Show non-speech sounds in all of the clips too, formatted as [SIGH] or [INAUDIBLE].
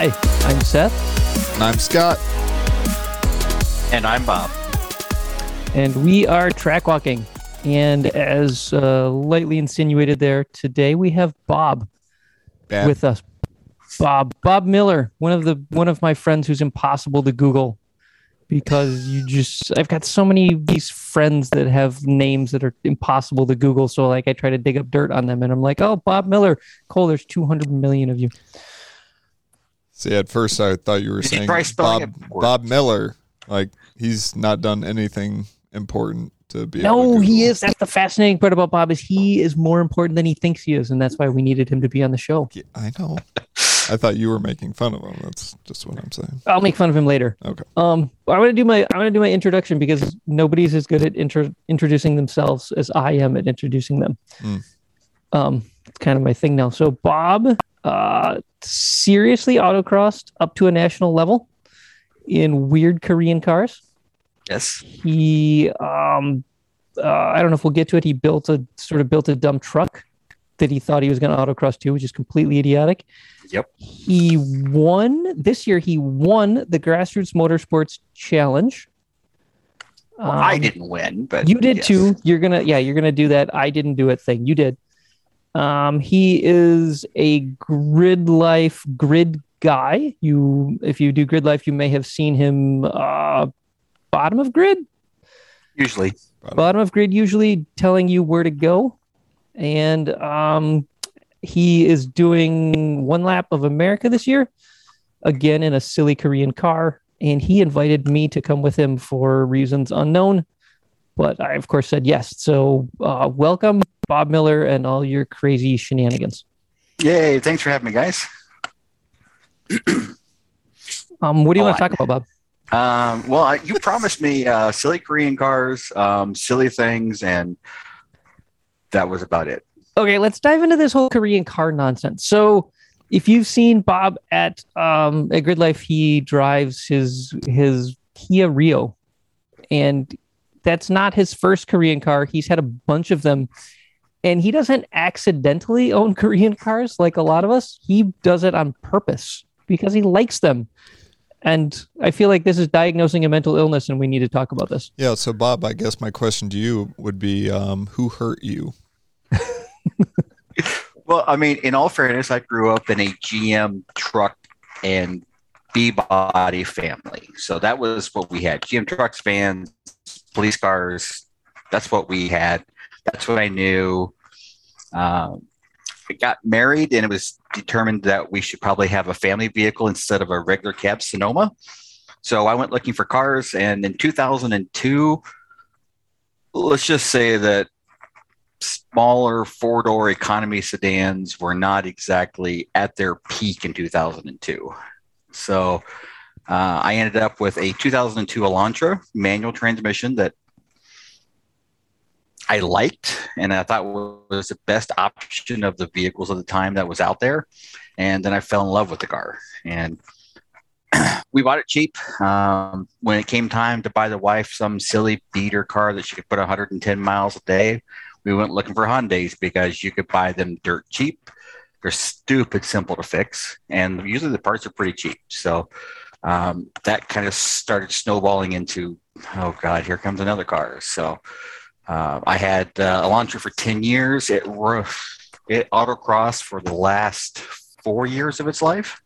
Hi, I'm Seth, And I'm Scott. And I'm Bob. and we are track walking. And as uh, lightly insinuated there, today we have Bob Bad. with us. Bob, Bob Miller, one of the one of my friends who's impossible to Google because you just I've got so many of these friends that have names that are impossible to Google. So like I try to dig up dirt on them, and I'm like, oh, Bob Miller, Cole. There's 200 million of you. See, at first I thought you were Did saying try Bob. Bob Miller. Like he's not done anything important to be. able No, to he is. That's the fascinating part about Bob is he is more important than he thinks he is, and that's why we needed him to be on the show. Yeah, I know. I thought you were making fun of him. That's just what I'm saying. I'll make fun of him later. Okay. Um, I'm gonna do my I'm gonna do my introduction because nobody's as good at intro, introducing themselves as I am at introducing them. Mm. Um, it's kind of my thing now. So Bob, uh, seriously autocrossed up to a national level in weird Korean cars. Yes. He, um, uh, I don't know if we'll get to it. He built a sort of built a dumb truck that he thought he was going to autocross to, which is completely idiotic. Yep. He won this year. He won the Grassroots Motorsports Challenge. Well, I Um, didn't win, but You did yes. too. You're gonna, yeah, you're gonna do that. I didn't do it thing. You did. Um, he is a grid life grid guy. You, if you do grid life, you may have seen him uh, bottom of grid. Usually. bottom of grid usually telling you where to go. And um, he is doing one lap of america this year again in a silly korean car. And he invited me to come with him for reasons unknown. But i of course said yes. So uh, welcome bob miller and all your crazy shenanigans Yay. Thanks for having me, guys. [CLEARS THROAT] um, what do you Oh, want to I- talk about bob Um, well, I, you promised me uh, silly Korean cars, um, silly things, and that was about it. okay let's dive into this whole korean car nonsense so if you've seen bob at um at grid life he drives his his kia rio and that's not his first korean car he's had a bunch of them and he doesn't accidentally own korean cars like a lot of us he does it on purpose because he likes them and i feel like this is diagnosing a mental illness and we need to talk about this Yeah. So Bob, I guess my question to you would be, um, who hurt you? [LAUGHS] Well, I mean, in all fairness, I grew up in a GM truck and B body family. So that was what we had GM trucks, vans, police cars. That's what we had. That's what I knew. Um, I got married and it was determined that we should probably have a family vehicle instead of a regular cab Sonoma. So I went looking for cars. And in 2002, let's just say that smaller four door economy sedans were not exactly at their peak in 2002. So uh, I ended up with a 2002 Elantra manual transmission that I liked and I thought was the best option of the vehicles of the time that was out there. And then I fell in love with the car. And [CLEARS THROAT] we bought it cheap. Um, when it came time to buy the wife some silly beater car that she could put 110 miles a day, we went looking for Hyundais because you could buy them dirt cheap. They're stupid simple to fix, and usually the parts are pretty cheap. So um, that kind of started snowballing into, oh God, here comes another car. So uh, I had uh, Elantra for 10 years. It, it autocrossed for the last four years of its life.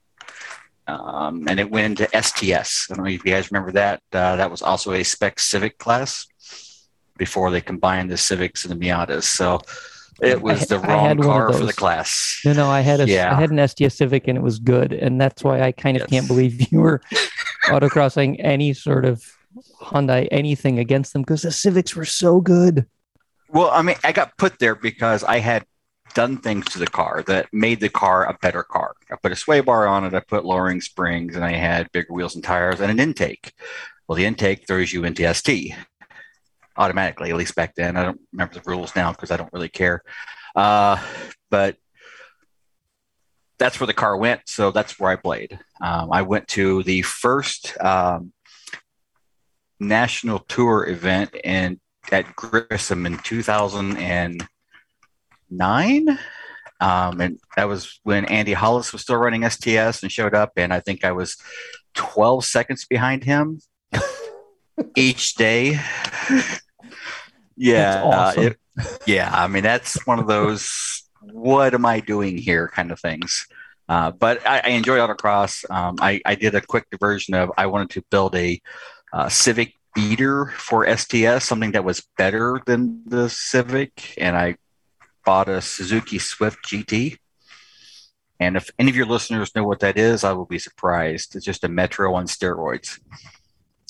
Um, and it went into STS. I don't know if you guys remember that. Uh, that was also a spec Civic class before they combined the Civics and the Miatas. So it was the wrong car for the class. No, no, I had a I Yeah. I had an STS Civic and it was good, and that's why I kind of Yes. can't believe [LAUGHS] you were [LAUGHS] autocrossing any sort of Hyundai anything against them because the Civics were so good. Well, I mean, I got put there because I had done things to the car that made the car a better car. I put a sway bar on it, I put lowering springs, and I had bigger wheels and tires and an intake. Well, the intake throws you into ST automatically, at least back then. I don't remember the rules now because I don't really care. Uh, but that's where the car went. So that's where I played. Um, I went to the first um, national tour event and at Grissom in 2009. Um, and that was when Andy Hollis was still running STS and showed up. And I think I was 12 seconds behind him [LAUGHS] each day. yeah. That's awesome. uh, it- yeah. I mean, that's one of those, what am I doing here kind of things. Uh, but I, I enjoy autocross. Um, I, I did a quick diversion of I wanted to build a uh, Civic beater for STS, something that was better than the Civic, and I bought a Suzuki Swift GT. And if any of your listeners know what that is, I will be surprised. It's just a Metro on steroids.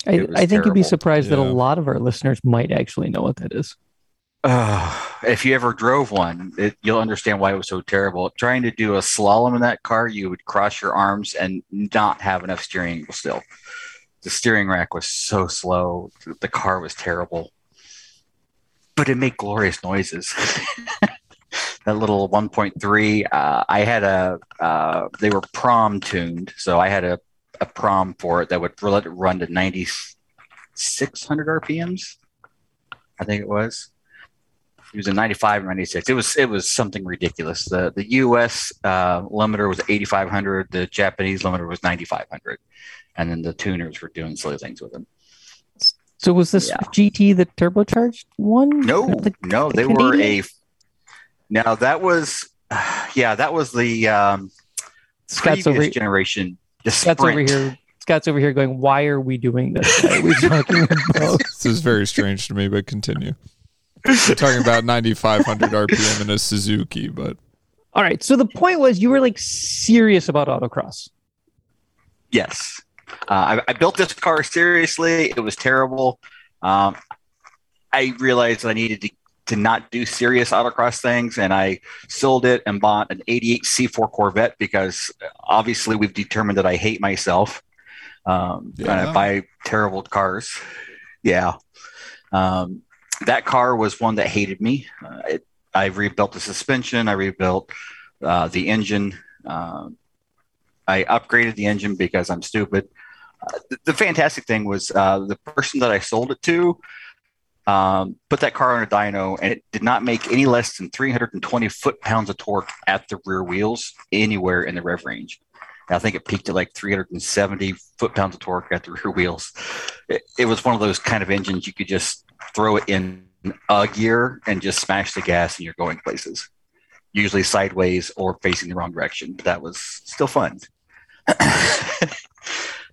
I, I think you'd be terrible. surprised that a lot of our listeners might actually know what that is. Uh, if you ever drove one, it, you'll understand why it was so terrible. Trying to do a slalom in that car, you would cross your arms and not have enough steering still. The steering rack was so slow. The car was terrible, but it made glorious noises. [LAUGHS] that little 1.3, uh, I had a, uh, they were prom tuned. So I had a, a prom for it that would let it run to 9,600 RPMs. I think it was. It was a 95 or 96. It was it was something ridiculous. The the US uh, limiter was 8500. The Japanese limiter was 9500, and then the tuners were doing silly things with them. So was this Yeah. GT the turbocharged one? No, The- no, the they were a. Now that was, [SIGHS] yeah, that was the um, Scott's previous over, generation. The Scott's over here. Scott's over here going, why are we doing this? Why are we talking about? [LAUGHS] This is very strange to me, but continue. We're talking about 9,500 RPM in a Suzuki, but All right. So the point was you were like serious about autocross. Yes. Uh, I, I built this car seriously. It was terrible. Um, I realized I needed to, to not do serious autocross things, and I sold it and bought an 88 C4 Corvette because obviously we've determined that I hate myself um, and I Yeah. buy terrible cars. Yeah. Um, that car was one that hated me. Uh, it, I rebuilt the suspension, I rebuilt uh, the engine. Um, I upgraded the engine because I'm stupid. The, the fantastic thing was uh, the person that I sold it to um, put that car on a dyno, and it did not make any less than 320 foot pounds of torque at the rear wheels anywhere in the rev range. And I think it peaked at like 370 foot pounds of torque at the rear wheels. It, it was one of those kind of engines you could just throw it in a gear and just smash the gas, and you're going places. Usually sideways or facing the wrong direction. But that was still fun. [LAUGHS]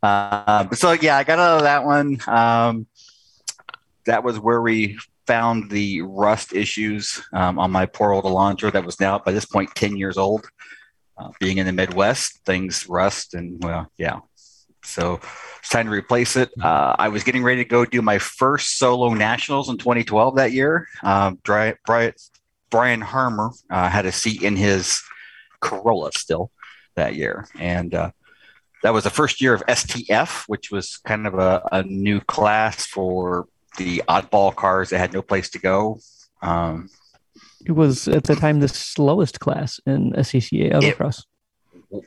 uh, so yeah, I got out of that one. Um, that was where we found the rust issues um, on my poor old Elantra that was now by this point 10 years old. Uh, being in the Midwest, things rust and well, yeah. So it's time to replace it. Uh, I was getting ready to go do my first solo nationals in 2012 that year. Um, Brian Harmer uh, had a seat in his Corolla still that year. And uh, that was the first year of STF, which was kind of a, a new class for the oddball cars that had no place to go. Um, It was at the time the slowest class in SCCA autocross.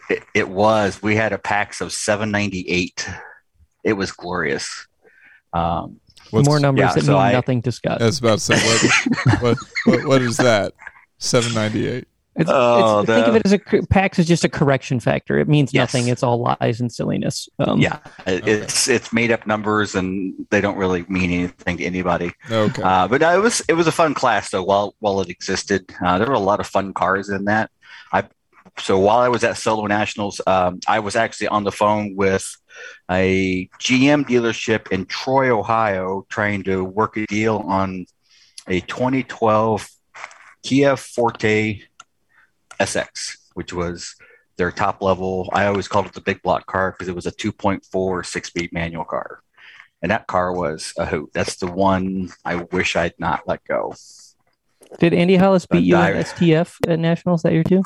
it, it was. We had a PAX of 798. It was glorious. Um, what's, More numbers yeah, that so mean I- nothing to Scott. I was about to say, what, what, what, what is that? [LAUGHS] 798. It's, Oh, it's, think of it as a PAX is just a correction factor. It means Yes. nothing. It's all lies and silliness. Um, yeah, it- Okay. it's it's made up numbers and they don't really mean anything to anybody. Okay. Uh, but no, it was it was a fun class though. While while it existed, uh, there were a lot of fun cars in that. I so while I was at Solo Nationals, um, I was actually on the phone with a GM dealership in Troy, Ohio, trying to work a deal on a 2012 Kia Forte SX, which was their top level. I always called it the big block car because it was a 2.4 six speed manual car. And that car was a hoot. That's the one I wish I'd not let go. Did Andy Hollis beat But you I- at STF at nationals that year too?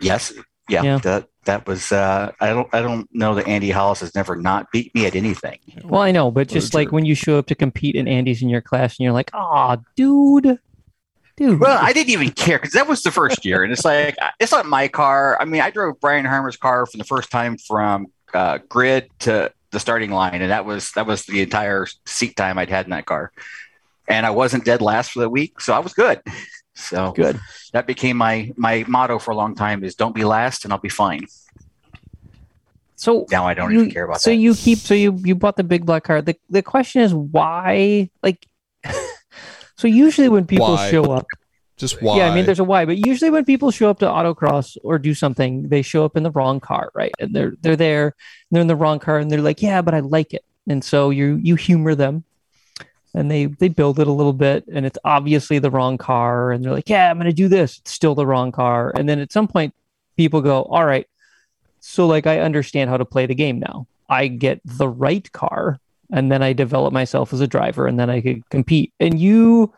Yes. Yeah. Yeah. That that was uh I don't I don't know that Andy Hollis has never not beat me at anything. Well, I know, but just like when you show up to compete and Andy's in your class and you're like, "Ah, dude, dude." Well, I didn't even care because that was the first year, and it's like it's not my car. I mean, I drove Brian Harmer's car for the first time from uh, grid to the starting line, and that was that was the entire seat time I'd had in that car, and I wasn't dead last for the week, so I was good. So Good. that became my my motto for a long time is don't be last and I'll be fine. So Now I don't you, even care about so that. So you keep so you you bought the big black car. The the question is why like so usually when people Why? show up Just why? yeah, I mean there's a why, but usually when people show up to autocross or do something, they show up in the wrong car, right? And they're they're there, they're in the wrong car and they're like, "Yeah, but I like it." And so you you humor them. And they they build it a little bit and it's obviously the wrong car and they're like, "Yeah, I'm going to do this." It's still the wrong car. And then at some point people go, "All right, so like I understand how to play the game now. I get the right car and then I develop myself as a driver and then I could compete." And you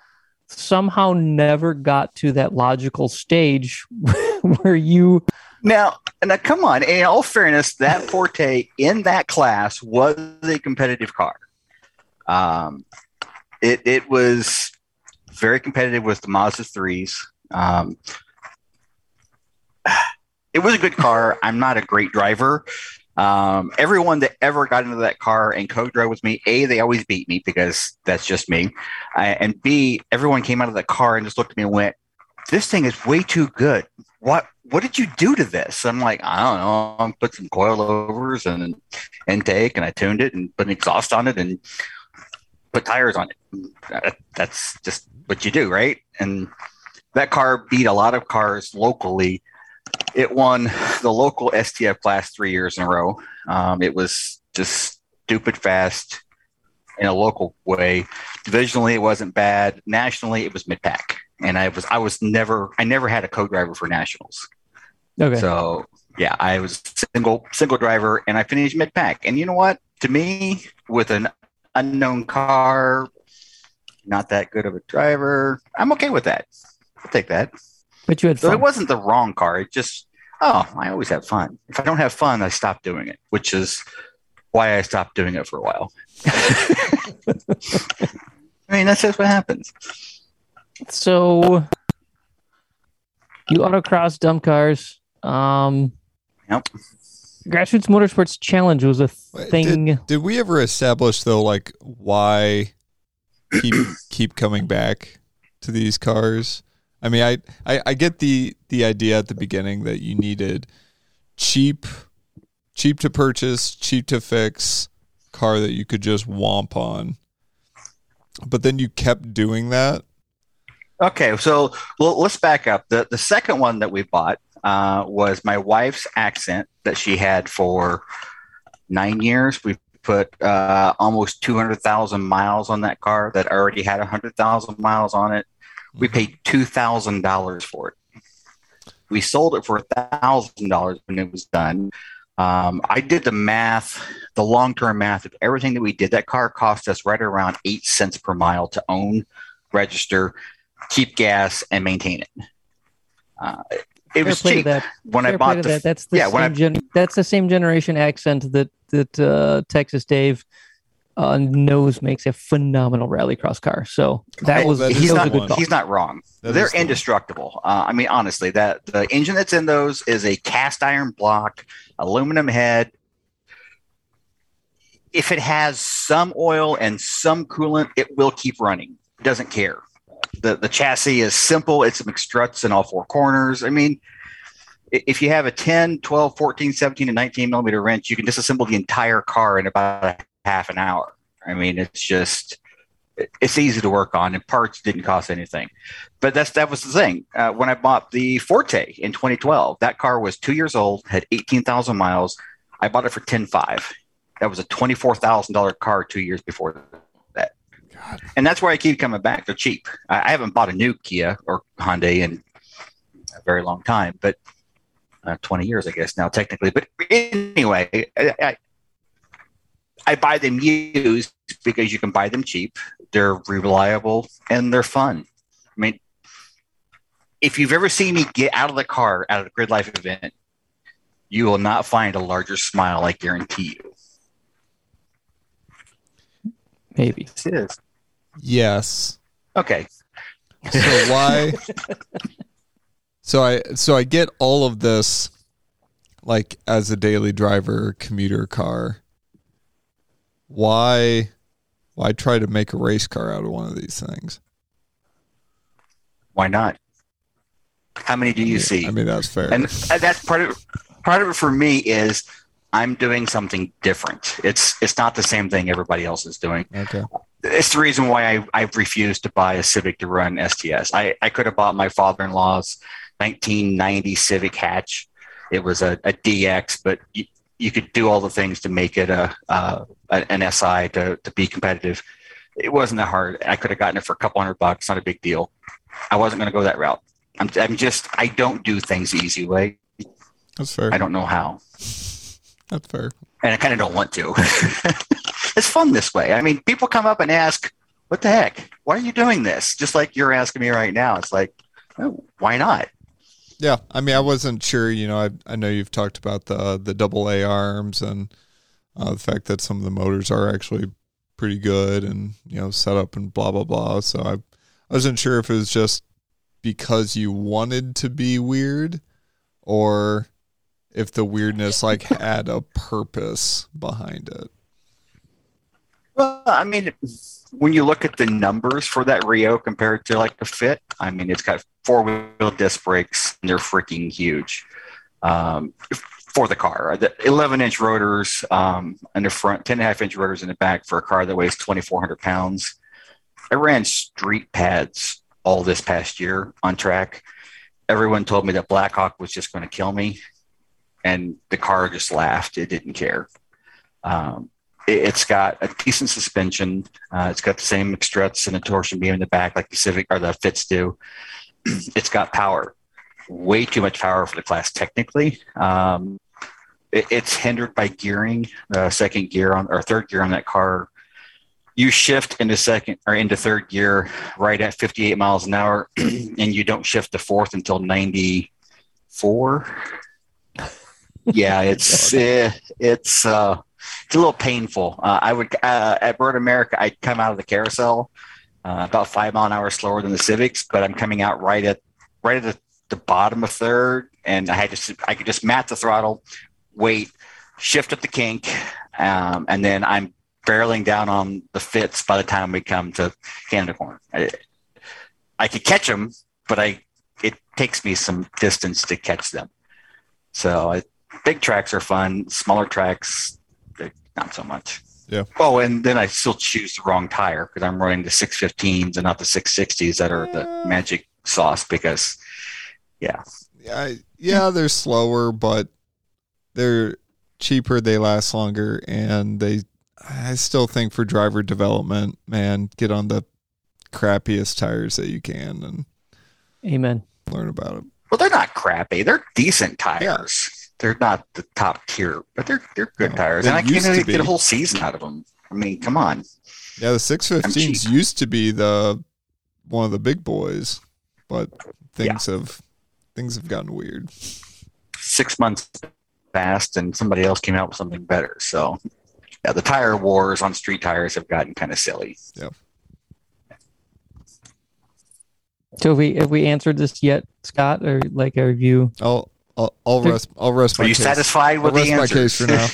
somehow never got to that logical stage [LAUGHS] where you Now, now, come on. In all fairness, that Forte in that class was a competitive car. Um, it it was very competitive with the Mazda threes. Um, [SIGHS] it was a good car. I'm not a great driver. Um, everyone that ever got into that car and co-drove with me, a they always beat me because that's just me, uh, and b everyone came out of the car and just looked at me and went, "This thing is way too good. What what did you do to this?" I'm like, I don't know. I put some coilovers and an intake, and I tuned it and put an exhaust on it and put tires on it. That's just what you do, right? And that car beat a lot of cars locally. It won the local STF class three years in a row. Um, it was just stupid fast in a local way. Divisionally, it wasn't bad. Nationally, it was mid pack, and I was I was never I never had a co-driver for nationals. okay So yeah, I was single single driver, and I finished mid pack. And you know what? To me, with an unknown car, not that good of a driver, I'm okay with that. I'll take that. But you had fun. So it wasn't the wrong car. It just, oh, I always have fun. If I don't have fun, I stop doing it, which is why I stopped doing it for a while. [LAUGHS] I mean, that's just what happens. so you autocross dump cars um Yep. grassroots motorsports challenge was a Wait, thing Did we ever establish though, like why keep keep coming back to these cars? I mean, I, I I get the the idea at the beginning that you needed cheap, cheap to purchase, cheap to fix car that you could just womp on. But then you kept doing that. Okay, so well, let's back up. The the second one that we bought uh, was my wife's accent that she had for nine years. We put uh, almost two hundred thousand miles on that car that already had hundred thousand miles on it. We paid two thousand dollars for it. We sold it for thousand dollars when it was done. Um, I did the math, the long term math of everything that we did. That car cost us right around eight cents per mile to own, register, keep gas, and maintain it. Uh, it Fair was cheap that. when I Fair play bought the. that. That's the yeah, same gen- that's the same generation accent that that uh, Texas Dave uh, knows makes a phenomenal rallycross car. So that Hey, was, that that is he's not a good he's not wrong. That They're is the indestructible. Uh, I mean, honestly, that the engine that's in those is a cast iron block, aluminum head. If it has some oil and some coolant, it will keep running. It doesn't care. The the chassis is simple. It's some struts in all four corners. I mean, if you have a 10, 12, 14, 17, and 19 millimeter wrench, you can disassemble the entire car in about a half an hour. I mean, it's just it's easy to work on, and parts didn't cost anything but that's that was the thing. Uh, when I bought the Forte in 2012, that car was two years old, had 18,000 miles. I bought it for 10.5. That was a $24,000 car two years before that. God. And that's where I keep coming back. They're cheap. I, I haven't bought a new Kia or Hyundai in a very long time, but uh, 20 years, I guess now technically. But anyway, I, I, I buy them used because you can buy them cheap. They're reliable and they're fun. I mean, if you've ever seen me get out of the car at a grid life event, you will not find a larger smile, I guarantee you. Maybe. It is. Yes. Okay. So why? [LAUGHS] so I so I get all of this, like as a daily driver, commuter car. Why? Why try to make a race car out of one of these things? Why not? How many do you see? I mean, that's fair. and uh, that's part of part of it for me is I'm doing something different. It's it's not the same thing everybody else is doing. okay. It's the reason why I, I've refused to buy a Civic to run STS. I, I could have bought my father-in-law's 1990 Civic hatch. It was a, a DX, but you, you could do all the things to make it a, uh, an SI to, to be competitive. It wasn't that hard. I could have gotten it for a couple hundred bucks. Not a big deal. I wasn't going to go that route. I'm, I'm just, I don't do things the easy way. That's fair. I don't know how. That's fair. And I kind of don't want to. [LAUGHS] it's fun this way. I mean, people come up and ask, what the heck? Why are you doing this? Just like you're asking me right now. It's like, oh, why not? Yeah, I mean, I wasn't sure. You know, I I know you've talked about the the double A arms and uh, the fact that some of the motors are actually pretty good and you know set up and blah blah blah. So I I wasn't sure if it was just because you wanted to be weird or if the weirdness like [LAUGHS] had a purpose behind it. Well, I mean, when you look at the numbers for that Rio compared to like the Fit, I mean, it's got four wheel disc brakes and they're freaking huge um, for the car. The 11 inch rotors um, in the front, 10 and a half inch rotors in the back for a car that weighs 2,400 pounds. I ran street pads all this past year on track. Everyone told me that Blackhawk was just going to kill me, and the car just laughed. It didn't care. Um, it, has got a decent suspension. Uh, it's got the same struts and a torsion beam in the back, like the Civic or the Fits do. [CLEARS THROAT] it's got power, way too much power for the class technically. Um, it, it's hindered by gearing. The second gear on or third gear on that car you shift into second or into third gear right at 58 miles an hour [CLEARS THROAT] and you don't shift to fourth until 94 yeah it's [LAUGHS] uh, it's uh it's a little painful uh, i would uh, at Road America i'd come out of the carousel uh, about five mile an hour slower than the civics but i'm coming out right at right at the, the bottom of third and i had to i could just mat the throttle wait shift at the kink um, and then i'm barreling down on the fits by the time we come to Canada Corner. I, I could catch them, but I it takes me some distance to catch them. So I, big tracks are fun. Smaller tracks, not so much. Yeah. Oh, and then I still choose the wrong tire because I'm running the 615s and not the 660s that are the magic sauce. Because, yeah, Yeah, yeah, they're slower, but they're cheaper. They last longer, and they. I still think for driver development, man, get on the crappiest tires that you can and Amen. learn about it. well, they're not crappy. They're decent tires. They're not the top tier, but they're they're good No, tires. they And I used can't to get a whole season out of them. I mean, come on. Yeah, the 615s cheap. used to be the one of the big boys, but things have things have gotten weird. Six months passed, and somebody else came out with something better. So, yeah, the tire wars on street tires have gotten kind of silly. Yeah. So have we have we answered this yet, Scott, or like a review? I'll I'll, I'll rest I'll rest Are my you case. satisfied I'll with rest the my case for now.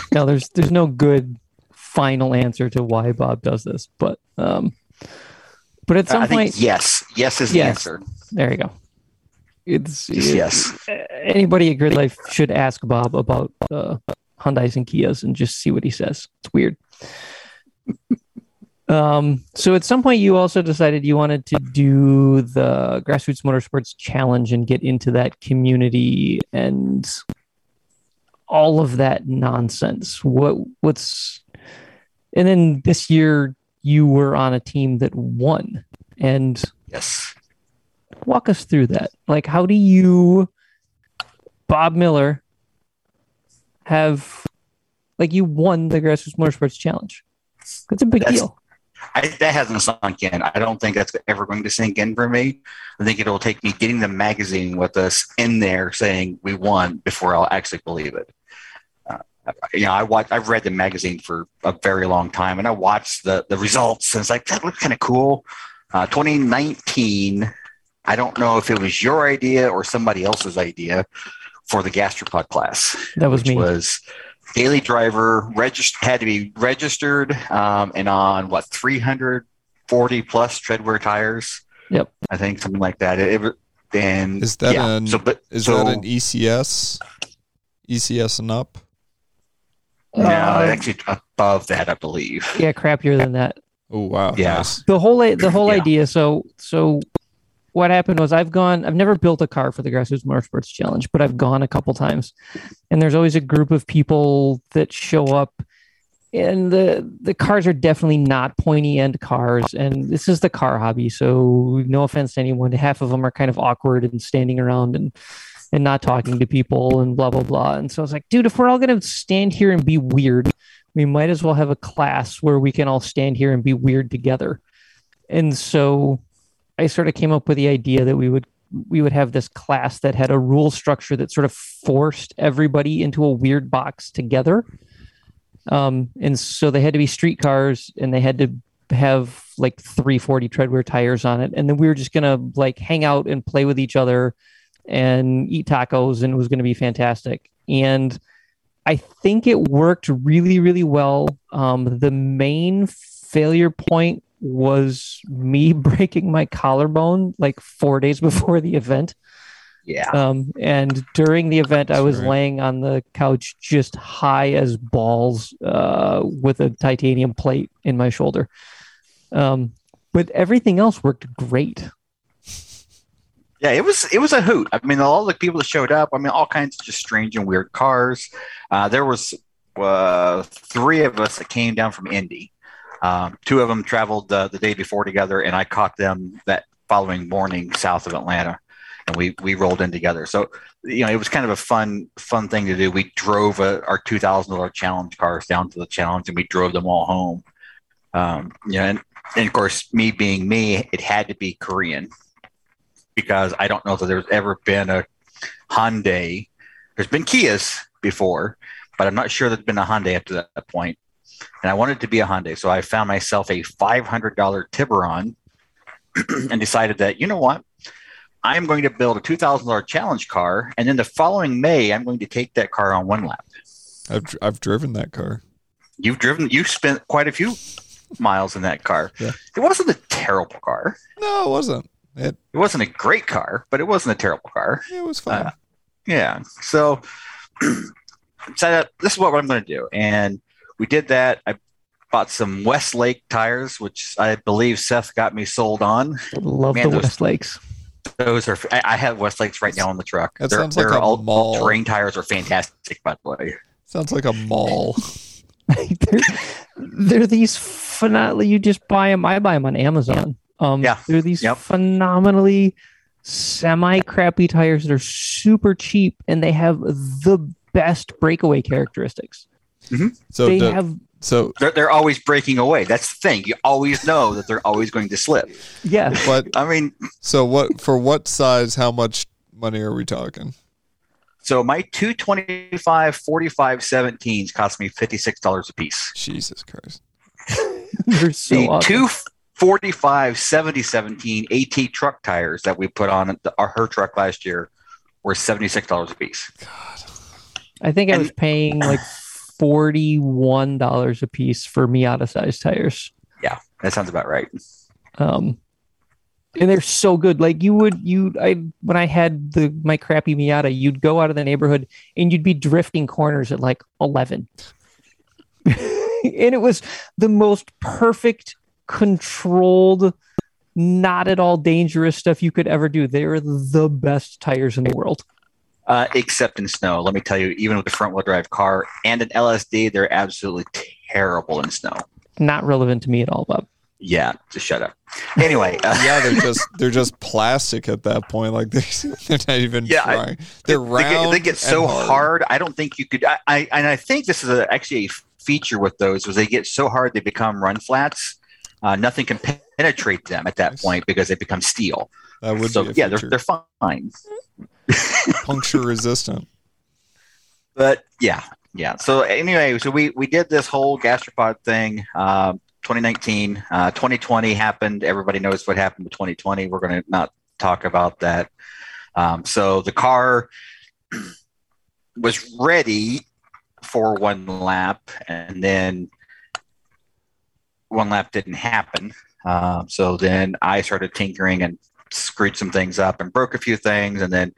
[LAUGHS] No, there's there's no good final answer to why Bob does this, but um, but at some I think point, yes, yes is the answer. there you go. It's Just yes. Anybody at Grid Life should ask Bob about uh, Hyundai's and Kias and just see what he says. It's weird. Um, so at some point, you also decided you wanted to do the Grassroots Motorsports Challenge and get into that community and all of that nonsense. What what's and then this year you were on a team that won and Yes. walk us through that. Like, how do you, Bob Miller, have like you won the Grassroots Motorsports Challenge? That's a big That's- deal. I, that hasn't sunk in. I don't think that's ever going to sink in for me. I think it'll take me getting the magazine with us in there saying we won before I'll actually believe it. Uh, you know, I watch. I've read the magazine for a very long time, and I watched the the results, and it's like that looks kind of cool. Uh, 2019. I don't know if it was your idea or somebody else's idea for the gastropod class That was me. was daily driver registered had to be registered um, and on what 340 plus treadwear tires Yep. i think something like that it, it, and Is that yeah, an so, but, is so, that an ECS? ECS and up? no, Uh, actually above that, I believe. yeah, crappier than that. Oh wow. Yeah. Nice. the whole the whole Yeah. idea so so what happened was i've gone i've never built a car for the grassroots motorsports challenge but i've gone a couple times. And there's always a group of people that show up. And the the cars are definitely not pointy end cars. And this is the car hobby. So no offense to anyone half of them are kind of awkward and standing around and and not talking to people and blah blah blah. And so i was like dude if we're all going to stand here and be weird we might as well have a class where we can all stand here and be weird together. And so I sort of came up with the idea that we would we would have this class that had a rule structure that sort of forced everybody into a weird box together. Um, and so they had to be street cars and they had to have like 340 treadwear tires on it. And then we were just gonna like hang out and play with each other and eat tacos and it was gonna be fantastic. And I think it worked really, really well. Um, the main failure point was me [LAUGHS] breaking my collarbone like four days [LAUGHS] before the event. Yeah. Um, and during the event, I was right. laying on the couch just high as balls uh, with a titanium plate in my shoulder. Um, but everything else worked great. Yeah, it was it was a hoot. I mean, all the people that showed up. I mean, all kinds of just strange and weird cars. Uh, there was uh, three of us that came down from Indy. Um, two of them traveled uh, the day before together, and I caught them that following morning south of Atlanta, and we we rolled in together. So you know, it was kind of a fun fun thing to do. We drove uh our two thousand dollar challenge cars down to the challenge, and we drove them all home. Um, and, and of course, me being me, it had to be Korean because I don't know that there's ever been a Hyundai. There's been Kias before, but I'm not sure there's been a Hyundai up to that point. And I wanted to be a Hyundai, so I found myself a $500 Tiburon [CLEARS THROAT] and decided that you know what, I am going to build a $2,000 challenge car, and then the following May, I'm going to take that car on one lap. I've I've driven that car. You've driven, you've spent quite a few miles in that car. Yeah. It wasn't a terrible car. No, it wasn't. It It wasn't a great car, but it wasn't a terrible car. it was fine. Uh, Yeah. So [CLEARS THROAT] decided this is what I'm going to do, and we did that. I bought some Westlake tires, which I believe Seth got me sold on. Love Man, the those- West Lakes. Those are I I have Westlakes right now on the truck. That Their- sounds like their a all mall. terrain tires are fantastic, by the way. Sounds like a mall. [LAUGHS] [LAUGHS] they're, they're these phenomenal. You just buy them. I buy them on Amazon. Um, Yeah. they're these Yep. phenomenally semi crappy tires that are super cheap and they have the best breakaway characteristics. Mm-hmm. So they the- have, so They're, they're always breaking away. That's the thing. You always know that they're always going to slip. yeah, But I mean, so what for what size how much money are we talking? so my 225 45 17s cost me $56 a piece. Jesus Christ. [LAUGHS] they're so the awesome. two 45 70 17 AT truck tires that we put on the, our, her truck last year were $76 a piece. God. I think I and- was paying like $41 a piece for Miata size tires. Yeah, that sounds about right. um and they're so good like you would you i when i had the my crappy miata you'd go out of the neighborhood and you'd be drifting corners at like 11 [LAUGHS] and it was the most perfect controlled not at all dangerous stuff you could ever do they were the best tires in the world Uh, except in snow. Let me tell you, even with a front wheel drive car and an LSD, they're absolutely terrible in snow. not relevant to me at all bob Yeah, just shut up. Anyway, uh, [LAUGHS] Yeah, they're just they're just [LAUGHS] plastic at that point. Like they [LAUGHS] they're not even Yeah, trying. They're they round. get, they get so hard. I don't think you could. I, I and I think this is a, actually a feature with those was they get so hard they become run flats. Uh, nothing can penetrate them at that Nice. point because they become steel. That would so be yeah, they're they're fine. [LAUGHS] puncture resistant. But yeah, yeah. So anyway, so we we did this whole gastropod thing. Um, 2019, uh, 2020 happened. Everybody knows what happened with 2020. We're going to not talk about that. Um, so the car [CLEARS THROAT] was ready for one lap, and then one lap didn't happen. Um, so then I started tinkering and screwed some things up and broke a few things, and then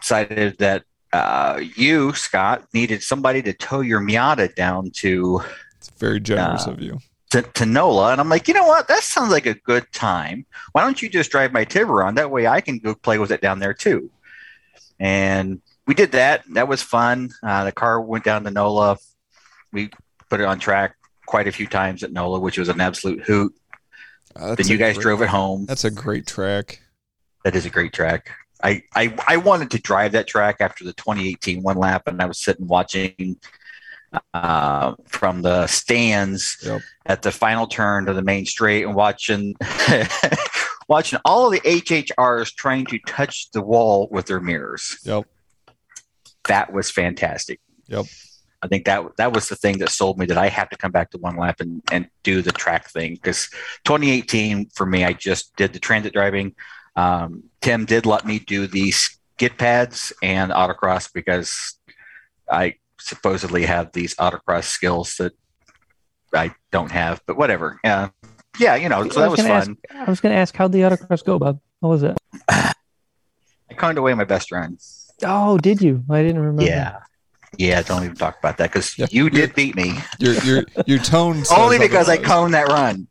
decided that uh, you, Scott, needed somebody to tow your Miata down to It's very generous Uh, of you. to, to NOLA. And I'm like, you know what? That sounds like a good time. Why don't you just drive my Tiburon? That way I can go play with it down there too. And we did that. That was fun. Uh, the car went down to NOLA. We put it on track quite a few times at NOLA, which was an absolute hoot. Uh, then you guys great- drove it home. That's a great track. That is a great track. I, I, I wanted to drive that track after the 2018 one lap, and I was sitting watching uh, from the stands Yep. at the final turn to the main straight and watching [LAUGHS] watching all of the HHRs trying to touch the wall with their mirrors. Yep. That was fantastic. Yep. I think that that was the thing that sold me that I have to come back to one lap and, and do the track thing because 2018 for me, I just did the transit driving. Um, Tim did let me do the skid pads and autocross because I supposedly have these autocross skills that I don't have, but whatever. Yeah, yeah, you know, so I that was was fun. I was going to ask how'd the autocross go, Bob? What was it? [SIGHS] I coined away my best run. Oh, did you? I didn't remember. Yeah. Yeah, don't even talk about that because Yeah, you did beat me. Your your your tone [LAUGHS] only because I coned that run.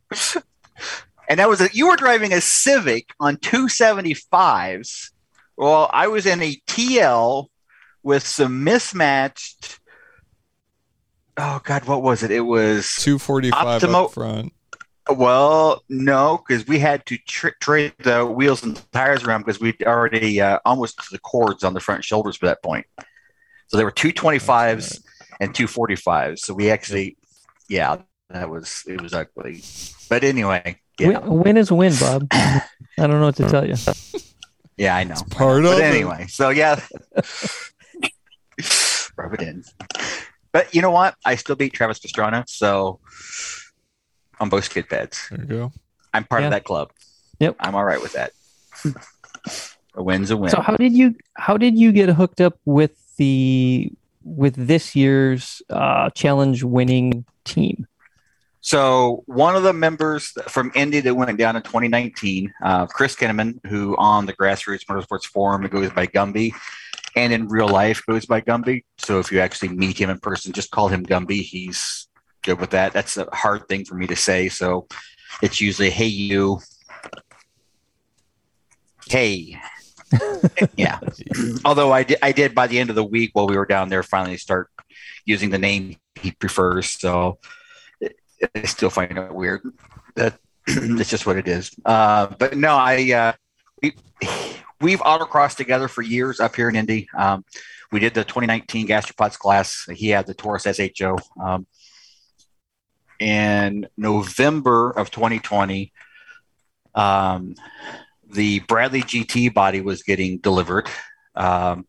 and that was a, you were driving a Civic on 275s. Well, I was in a TL with some mismatched. Oh God, what was it? It was 245 Optimo- up front. well, no, because we had to tr- trade the wheels and tires around because we'd already uh, almost to the cords on the front shoulders by that point. So there were two 25s and two 45s. So we actually, yeah, that was it was ugly. But anyway, yeah, Win, win is a win, Bob. [COUGHS] I don't know what to tell you. yeah, I know. Part of But it. anyway, so yeah, [LAUGHS] rub it in. But you know what? I still beat Travis Pastrana, so on both skid pads. There you go. I'm part Yeah. of that club. Yep. I'm all right with that. A win's a win. So how did you how did you get hooked up with the with this year's uh, challenge winning team? So one of the members from Indy that went down in 2019, uh, Chris Kinneman, who on the Grassroots Motorsports Forum goes by Gumby, and in real life goes by Gumby. So if you actually meet him in person, just call him Gumby. He's good with that. That's a hard thing for me to say. So it's usually hey you, hey. Yeah. [CLEARS THROAT] Although I did, I did by the end of the week while we were down there finally start using the name he prefers. So I still find it weird. That [CLEARS THROAT] it's just what it is. Uh, but no, I uh, we we've autocrossed together for years up here in Indy. Um, we did the 2019 Gastropods class. He had the Taurus SHO. Um, in November of 2020, um, the Bradley GT body was getting delivered um,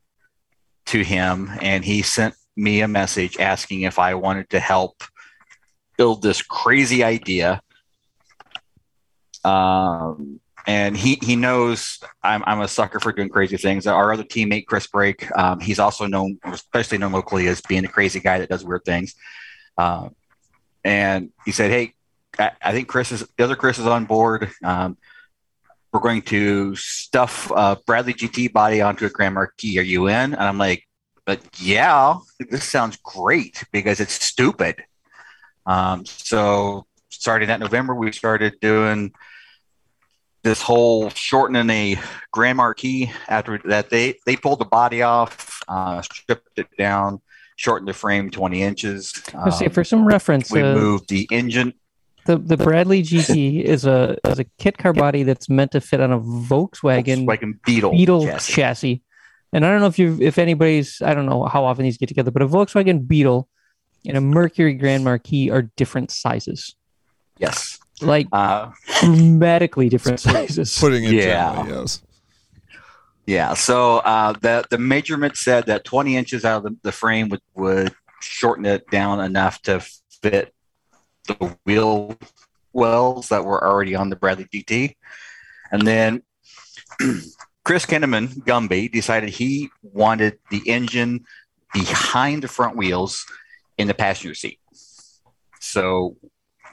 to him, and he sent me a message asking if I wanted to help build this crazy idea. Um, and he he knows I'm I'm a sucker for doing crazy things. Our other teammate Chris Brake, um, he's also known, especially known locally, as being a crazy guy that does weird things. Um, and he said, "Hey, I, I think Chris is the other Chris is on board. Um, we're going to stuff uh, Bradley GT body onto a Grand Marquis. Are you in?" And I'm like, "But yeah, this sounds great because it's stupid." Um, so starting that November, we started doing this whole shortening a Grand Marquis. After that, they they pulled the body off, uh, stripped it down, shortened the frame 20 inches. Um, for some reference, we uh, moved the engine. The the Bradley GT is a is a kit car body that's meant to fit on a Volkswagen Volkswagen Beetle, Beetle chassis. chassis. And I don't know if you if anybody's I don't know how often these get together, but a Volkswagen Beetle and a Mercury Grand Marquis are different sizes, Yes. like Uh, dramatically different [LAUGHS] sizes. Putting it Yeah. gently, yes. yeah. So uh, the the measurement said that 20 inches out of the, the frame would would shorten it down enough to fit the wheel wells that were already on the Bradley GT, and then [CLEARS THROAT] Chris Kinneman Gumby decided he wanted the engine behind the front wheels in the passenger seat. So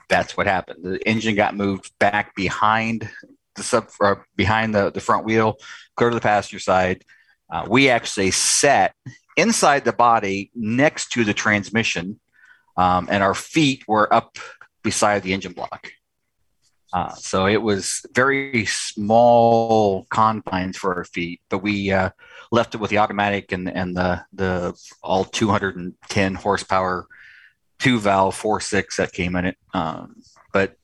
that's what happened. The engine got moved back behind the sub behind the, the front wheel, go to the passenger side. Uh, we actually sat inside the body next to the transmission, um, and our feet were up beside the engine block. Uh, so it was very small confines for our feet, but we uh, left it with the automatic and and the the all 210 horsepower two valve four six that came in it. Um, but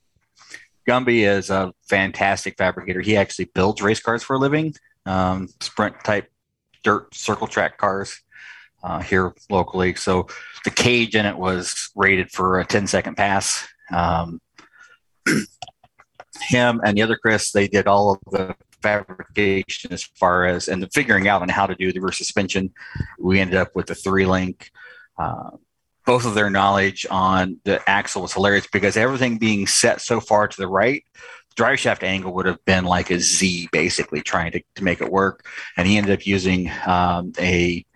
Gumby is a fantastic fabricator. He actually builds race cars for a living, um, sprint type dirt circle track cars uh, here locally. So the cage in it was rated for a 10 second pass. Um, [CLEARS THROAT] him and the other Chris, they did all of the fabrication as far as and the figuring out on how to do the rear suspension. We ended up with the three link. Uh, both of their knowledge on the axle was hilarious because everything being set so far to the right, the drive shaft angle would have been like a Z basically trying to, to make it work. And he ended up using um, a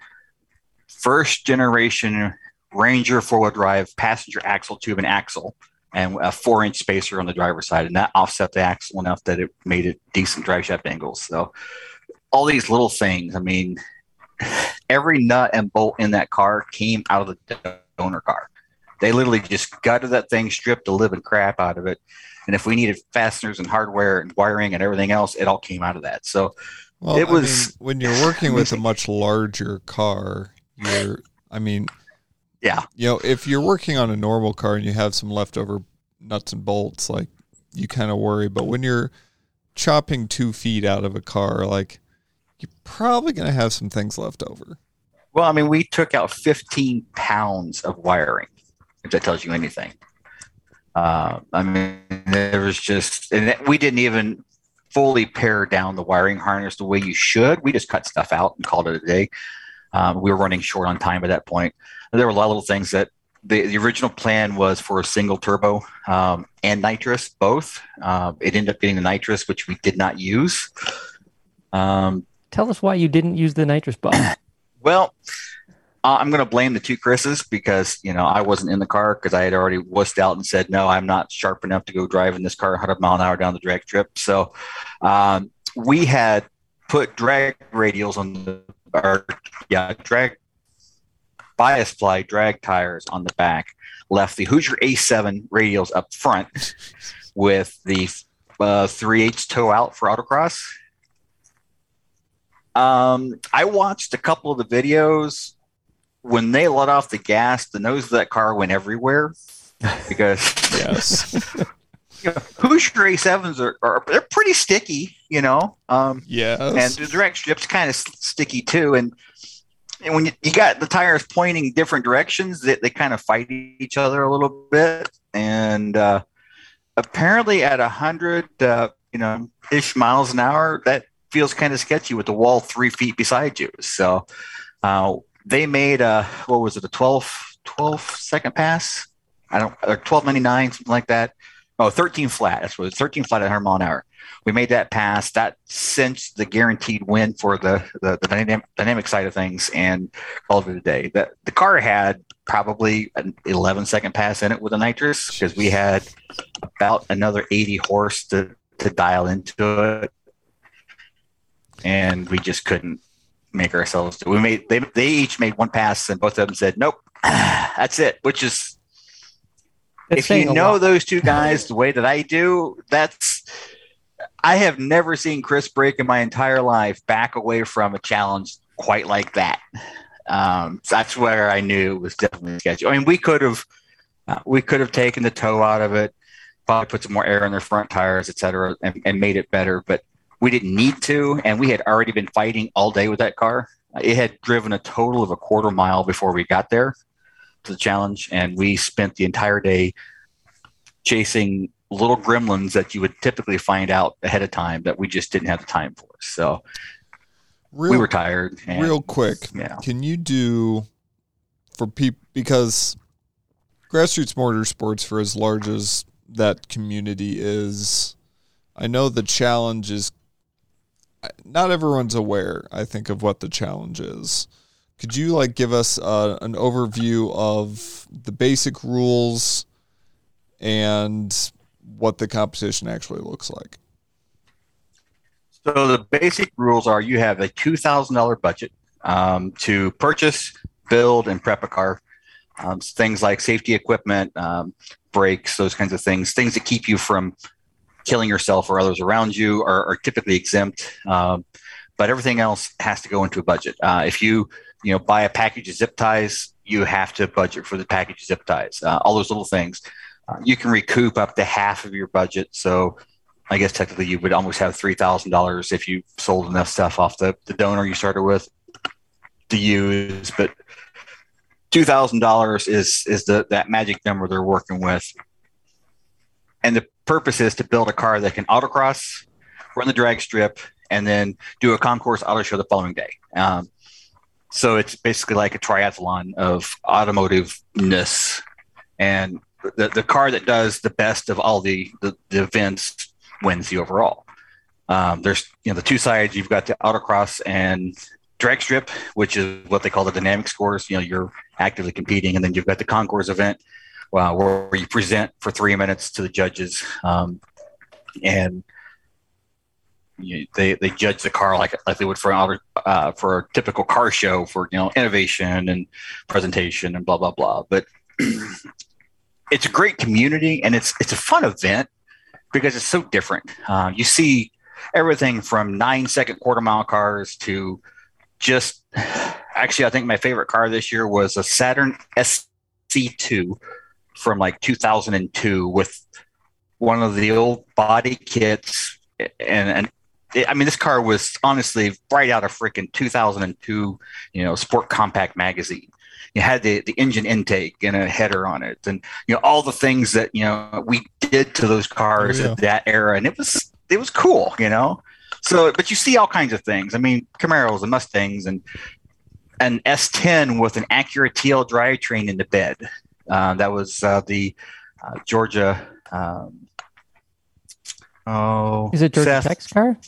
first generation Ranger four wheel drive passenger axle tube and axle and a four inch spacer on the driver's side. And that offset the axle enough that it made it decent drive shaft angles. So all these little things, I mean, [SIGHS] every nut and bolt in that car came out of the donor car. They literally just gutted that thing, stripped the living crap out of it. And if we needed fasteners and hardware and wiring and everything else, it all came out of that. So well, it was I mean, when you're working with a much larger car, you're I mean yeah. You know, if you're working on a normal car and you have some leftover nuts and bolts, like you kind of worry. But when you're chopping two feet out of a car, like you're probably going to have some things left over. Well, I mean, we took out 15 pounds of wiring, if that tells you anything. Uh, I mean, there was just, and we didn't even fully pare down the wiring harness the way you should. We just cut stuff out and called it a day. Um, we were running short on time at that point. And there were a lot of little things that the, the original plan was for a single turbo um, and nitrous both. Uh, it ended up getting the nitrous, which we did not use. Um, Tell us why you didn't use the nitrous box. [COUGHS] well, uh, I'm going to blame the two Chris's because you know I wasn't in the car because I had already wussed out and said no, I'm not sharp enough to go driving this car 100 mile an hour down the drag strip. So um, we had put drag radials on the or yeah drag bias ply drag tires on the back. Left the Hoosier A7 radials up front with the uh, 3 8 toe out for autocross um, I watched a couple of the videos when they let off the gas. The nose of that car went everywhere [LAUGHS] because yes, [LAUGHS] you know, Hoosier A7s are, are they're pretty sticky, you know. Um, yes, and the direct strip's kind of sticky too, and and when you, you got the tires pointing different directions, they, they kind of fight each other a little bit. And uh, apparently, at a hundred, uh, you know, ish miles an hour, that feels kind of sketchy with the wall three feet beside you. So uh, they made a what was it a 12, 12 second pass? I don't or twelve ninety nine something like that. Oh, 13 flat. That's what 13 flat at 100 mile an hour. We made that pass. That cinched the guaranteed win for the the, the dynamic, dynamic side of things and called it a day. The, the car had probably an 11 second pass in it with a nitrous because we had about another 80 horse to, to dial into it and we just couldn't make ourselves do. We made they they each made one pass, and both of them said, "Nope, [CLEARS THROAT] that's it." Which is, if you know those two guys the way that I do, that's. I have never seen Chris Break in my entire life back away from a challenge quite like that. Um, that's where I knew it was definitely sketchy. I mean, we could have uh, we could have taken the toe out of it, probably put some more air in their front tires, et cetera, and, and made it better. But we didn't need to, and we had already been fighting all day with that car. It had driven a total of a quarter mile before we got there to the challenge, and we spent the entire day chasing little gremlins that you would typically find out ahead of time that we just didn't have the time for. So real, we were tired. And, real quick, yeah. Can you do for people because grassroots motorsports, for as large as that community is, I know the challenge is not everyone's aware, I think, of what the challenge is. Could you like give us uh, an overview of the basic rules and what the competition actually looks like? So the basic rules are you have a two thousand dollar budget um, to purchase, build, and prep a car. Um, things like safety equipment, um, brakes, those kinds of things, things that keep you from killing yourself or others around you are, are typically exempt. Um, but everything else has to go into a budget. Uh, if you you know buy a package of zip ties, you have to budget for the package of zip ties. Uh, all those little things. Uh, you can recoup up to half of your budget. So I guess technically you would almost have three thousand dollars if you sold enough stuff off the, the donor you started with to use. But two thousand dollars is is the that magic number they're working with. And the purpose is to build a car that can autocross, run the drag strip, and then do a concours auto show the following day. Um, so it's basically like a triathlon of automotive-ness. And the, the car that does the best of all the, the, the events wins the overall. Um, there's you know the two sides. You've got the autocross and drag strip, which is what they call the dynamic scores. You know, you're actively competing, and then you've got the concours event, uh, where you present for three minutes to the judges, um, and you know, they they judge the car like like they would for an uh, for a typical car show for you know innovation and presentation and blah blah blah. But [CLEARS THROAT] it's a great community, and it's it's a fun event because it's so different. Uh, you see everything from nine second quarter mile cars to just [SIGHS] actually, I think my favorite car this year was a Saturn SC2 from like 2002 with one of the old body kits and, and I mean, this car was honestly right out of freaking 2002, you know, Sport Compact magazine. You had the, the engine intake and a header on it, and you know all the things that you know we did to those cars yeah. at that era, and it was it was cool, you know. So, but you see all kinds of things. I mean, Camaros and Mustangs and an S10 with an Acura TL drivetrain in the bed. Uh, that was uh, the uh, Georgia. Um, oh, is it Georgia Seth, Tech's car?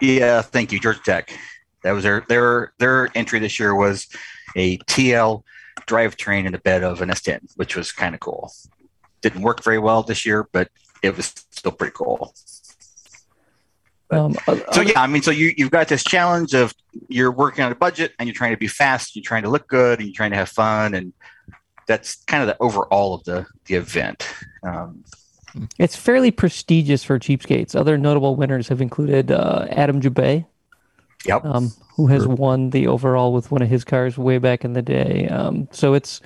Yeah, thank you, Georgia Tech. That was their their their entry this year was a TL drivetrain in the bed of an S10, which was kind of cool. Didn't work very well this year, but it was still pretty cool. Um, uh, so yeah, I mean, so you you've got this challenge of you're working on a budget and you're trying to be fast, you're trying to look good, and you're trying to have fun, and that's kind of the overall of the the event. Um, it's fairly prestigious for cheapskates. Other notable winners have included uh, Adam Jubay, yep, um, who has sure. won the overall with one of his cars way back in the day. Um, so it's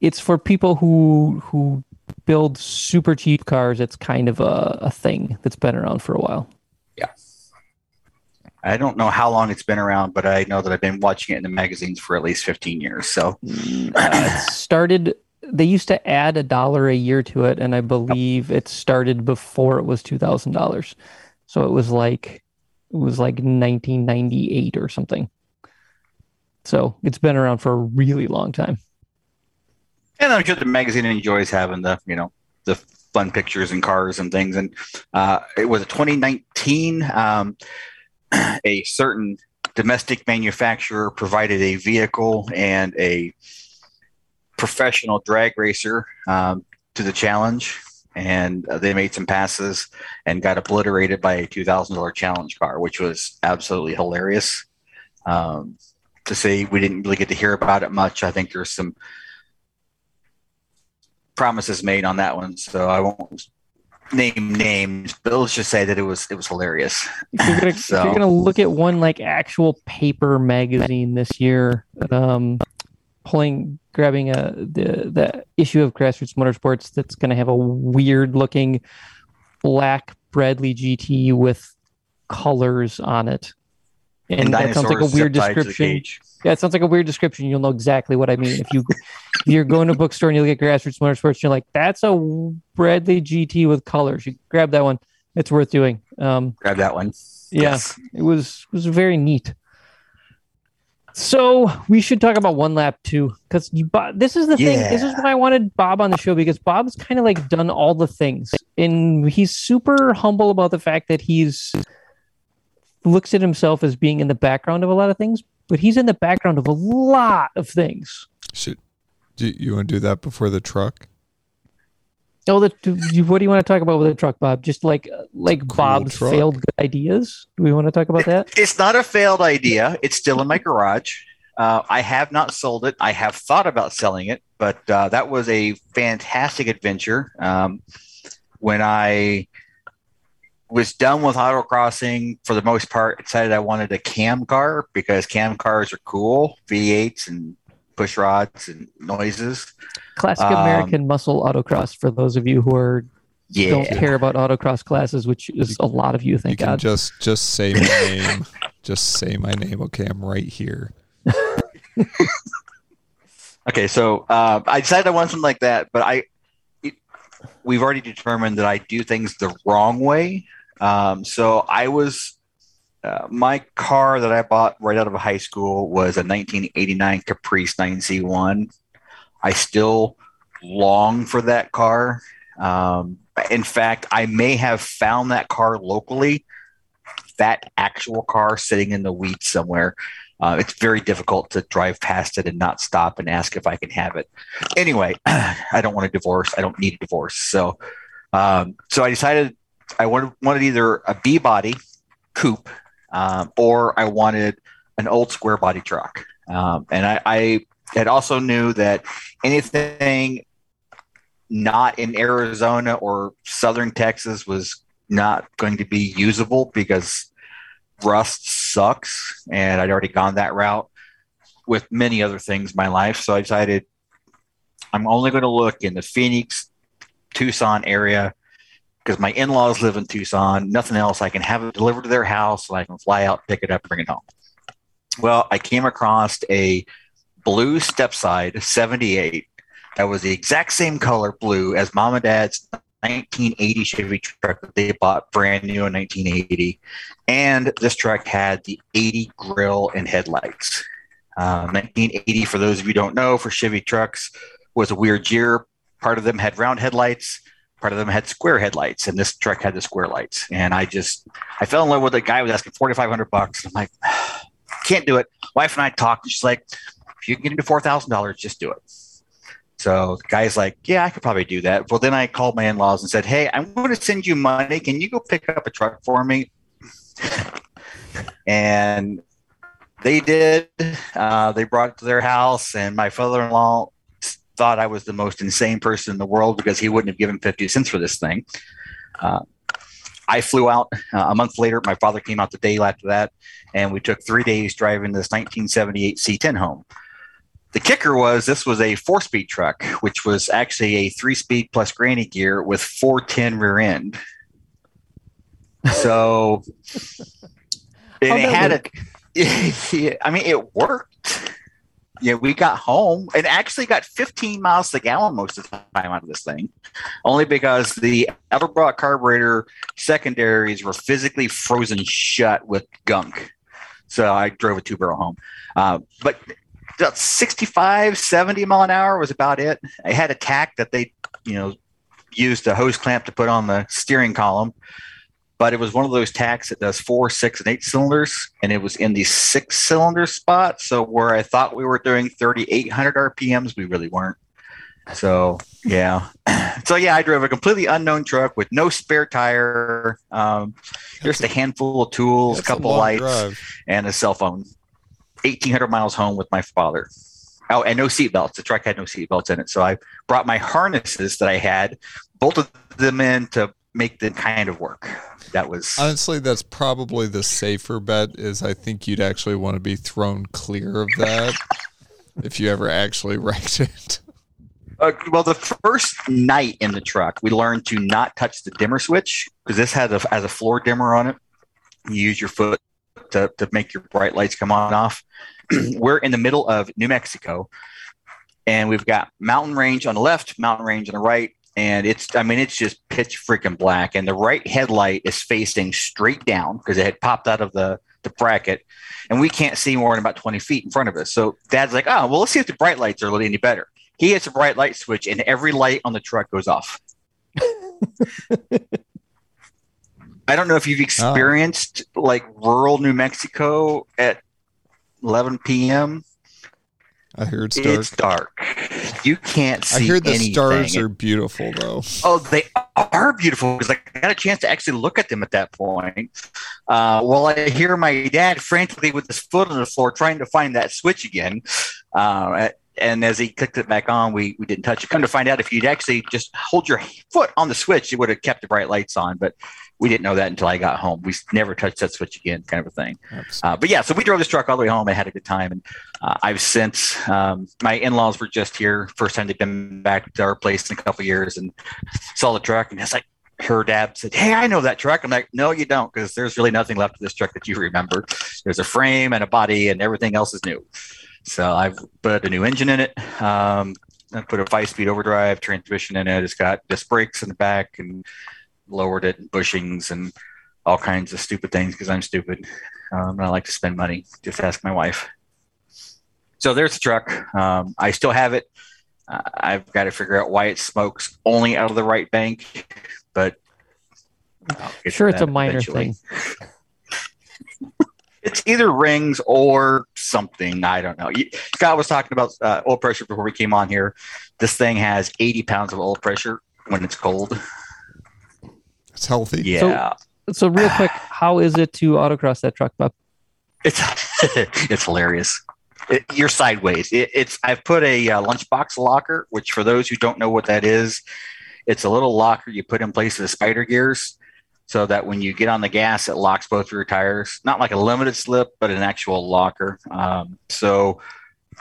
it's for people who who build super cheap cars. It's kind of a, a thing that's been around for a while. Yeah. I don't know how long it's been around, but I know that I've been watching it in the magazines for at least 15 years. So mm, uh, it started, they used to add a dollar a year to it. And I believe it started before it was $2,000. So it was like, it was like 1998 or something. So it's been around for a really long time. And I'm sure the magazine enjoys having the, you know, the fun pictures and cars and things. And uh, it was a 2019. Um, [CLEARS THROAT] a certain domestic manufacturer provided a vehicle and a professional drag racer um, to the challenge. And uh, they made some passes and got obliterated by a $2,000 challenge car, which was absolutely hilarious. Um, to say we didn't really get to hear about it much. I think there's some promises made on that one, so I won't name names, but let's just say that it was it was hilarious. If you're gonna, so. [LAUGHS] if you're gonna look at one like actual paper magazine this year, um, pulling grabbing a the the issue of Grassroots Motorsports that's gonna have a weird looking black Bradley GT with colors on it, and, and that sounds like a weird description. Yeah, it sounds like a weird description. You'll know exactly what I mean. If you [LAUGHS] if you're going to a bookstore and you look at grassroots motorsports, you're like, that's a Bradley GT with colors. You grab that one. It's worth doing. Um, grab that one. Yeah, yes. it was it was very neat. So we should talk about one lap too, because you. This is the yeah. thing. This is why I wanted Bob on the show because Bob's kind of like done all the things, and he's super humble about the fact that he's looks at himself as being in the background of a lot of things, but he's in the background of a lot of things. Should do you want to do that before the truck? Oh, the, what do you want to talk about with the truck, Bob? Just like like cool Bob's truck. failed good ideas. Do we want to talk about that? It's not a failed idea. It's still in my garage. Uh, I have not sold it. I have thought about selling it, but uh, that was a fantastic adventure. Um, when I was done with autocrossing, for the most part, decided I wanted a cam car because cam cars are cool, V8s and push rods and noises. Classic Um, American muscle autocross for those of you who are Yeah, don't care about autocross classes, which is a lot of you. You Thank can God. just just say my name. [LAUGHS] just say my name. Okay, I'm right here. [LAUGHS] Okay, so uh, I decided I wanted something like that, but I it, we've already determined that I do things the wrong way. Um, so I was uh, my car that I bought right out of high school was a 1989 Caprice 9C1. I still long for that car. Um, in fact, I may have found that car locally, that actual car sitting in the weeds somewhere. Uh, it's very difficult to drive past it and not stop and ask if I can have it. Anyway, [CLEARS THROAT] I don't want a divorce. I don't need a divorce. So, um, so I decided I wanted, wanted either a B body coupe um, or I wanted an old square body truck. Um, and I, I had also knew that anything not in Arizona or southern Texas was not going to be usable because rust sucks and I'd already gone that route with many other things in my life. So I decided I'm only going to look in the Phoenix, Tucson area because my in-laws live in Tucson. Nothing else. I can have it delivered to their house and I can fly out, pick it up, bring it home. Well, I came across a blue stepside 78 that was the exact same color blue as mom and dad's 1980 Chevy truck that they bought brand new in 1980. And this truck had the 80 grill and headlights. Uh, 1980, for those of you don't know, for Chevy trucks was a weird year. Part of them had round headlights, part of them had square headlights, and this truck had the square lights. And I just, I fell in love with it. Guy was asking 4,500 bucks. I'm like, [SIGHS] can't do it. Wife and I talked, and she's like, if you can get into $4,000, just do it. So the guy's like, yeah, I could probably do that. Well, then I called my in-laws and said, hey, I'm going to send you money. Can you go pick up a truck for me? [LAUGHS] and they did. Uh, they brought it to their house, and my father-in-law thought I was the most insane person in the world because he wouldn't have given 50 cents for this thing. Uh, I flew out uh, a month later. My father came out the day after that, and we took three days driving this 1978 C10 home. The kicker was this was a four speed truck, which was actually a three speed plus granny gear with 410 rear end. So, it had a, [LAUGHS] I mean, it worked. Yeah, we got home and actually got 15 miles to the gallon most of the time out of this thing, only because the Edelbrock carburetor secondaries were physically frozen shut with gunk. So I drove a two barrel home. Uh, but about 65, 70 mile an hour was about it. I had a tach that they, you know, used a hose clamp to put on the steering column, but it was one of those tachs that does four, six, and eight cylinders, and it was in the six cylinder spot. So where I thought we were doing 3,800 RPMs, we really weren't. So yeah, [CLEARS THROAT] so yeah, I drove a completely unknown truck with no spare tire, um, just a handful of tools, a That's a couple lights, drive. and a cell phone. 1,800 miles home with my father. Oh, and no seatbelts. The truck had no seatbelts in it. So I brought my harnesses that I had, bolted them in to make them kind of work. That was Honestly, that's probably the safer bet. Is I think you'd actually want to be thrown clear of that [LAUGHS] if you ever actually wrecked it. uh, well. The first night in the truck, we learned to not touch the dimmer switch because this had a, has a floor dimmer on it. You use your foot to, to make your bright lights come on and off. [CLEARS THROAT] We're in the middle of New Mexico, and we've got mountain range on the left, mountain range on the right, and it's I mean it's just pitch freaking black. And the right headlight is facing straight down because it had popped out of the the bracket, and we can't see more than about twenty feet in front of us. So Dad's like, oh well, let's see if the bright lights are any better. He hits a bright light switch, and every light on the truck goes off. [LAUGHS] I don't know if you've experienced like rural New Mexico at 11 p.m. I heard it's dark. It's dark. You can't see. I hear the anything. stars are beautiful though. Oh, they are beautiful because I got a chance to actually look at them at that point. Uh, well, I hear my dad frantically with his foot on the floor trying to find that switch again. Uh, and as he clicked it back on, we, we didn't touch it. Come to find out, if you'd actually just hold your foot on the switch, it would have kept the bright lights on. But we didn't know that until I got home. We never touched that switch again, kind of a thing. Uh, but yeah, so we drove this truck all the way home. I had a good time, and uh, I've since um, my in-laws were just here, first time they've been back to our place in a couple years, and saw the truck, and it's like her dad said, "Hey, I know that truck." I'm like, "No, you don't, because there's really nothing left of this truck that you remember. There's a frame and a body, and everything else is new." So I've put a new engine in it. Um, I put a five-speed overdrive transmission in it. It's got disc brakes in the back and lowered it, bushings, and all kinds of stupid things because I'm stupid. Um, and I like to spend money. Just ask my wife. So there's the truck. Um, I still have it. Uh, I've got to figure out why it smokes only out of the right bank, but sure, it's a minor eventually. thing. [LAUGHS] it's either rings or something. I don't know. Scott was talking about uh, oil pressure before we came on here. This thing has 80 pounds of oil pressure when it's cold. It's healthy. Yeah. So, so real [SIGHS] quick, how is it to autocross that truck, Bob? It's [LAUGHS] it's hilarious. It, you're sideways. It, it's I've put a uh, lunchbox locker, which for those who don't know what that is, it's a little locker you put in place of the spider gears so that when you get on the gas, it locks both your tires. Not like a limited slip, but an actual locker. Um, so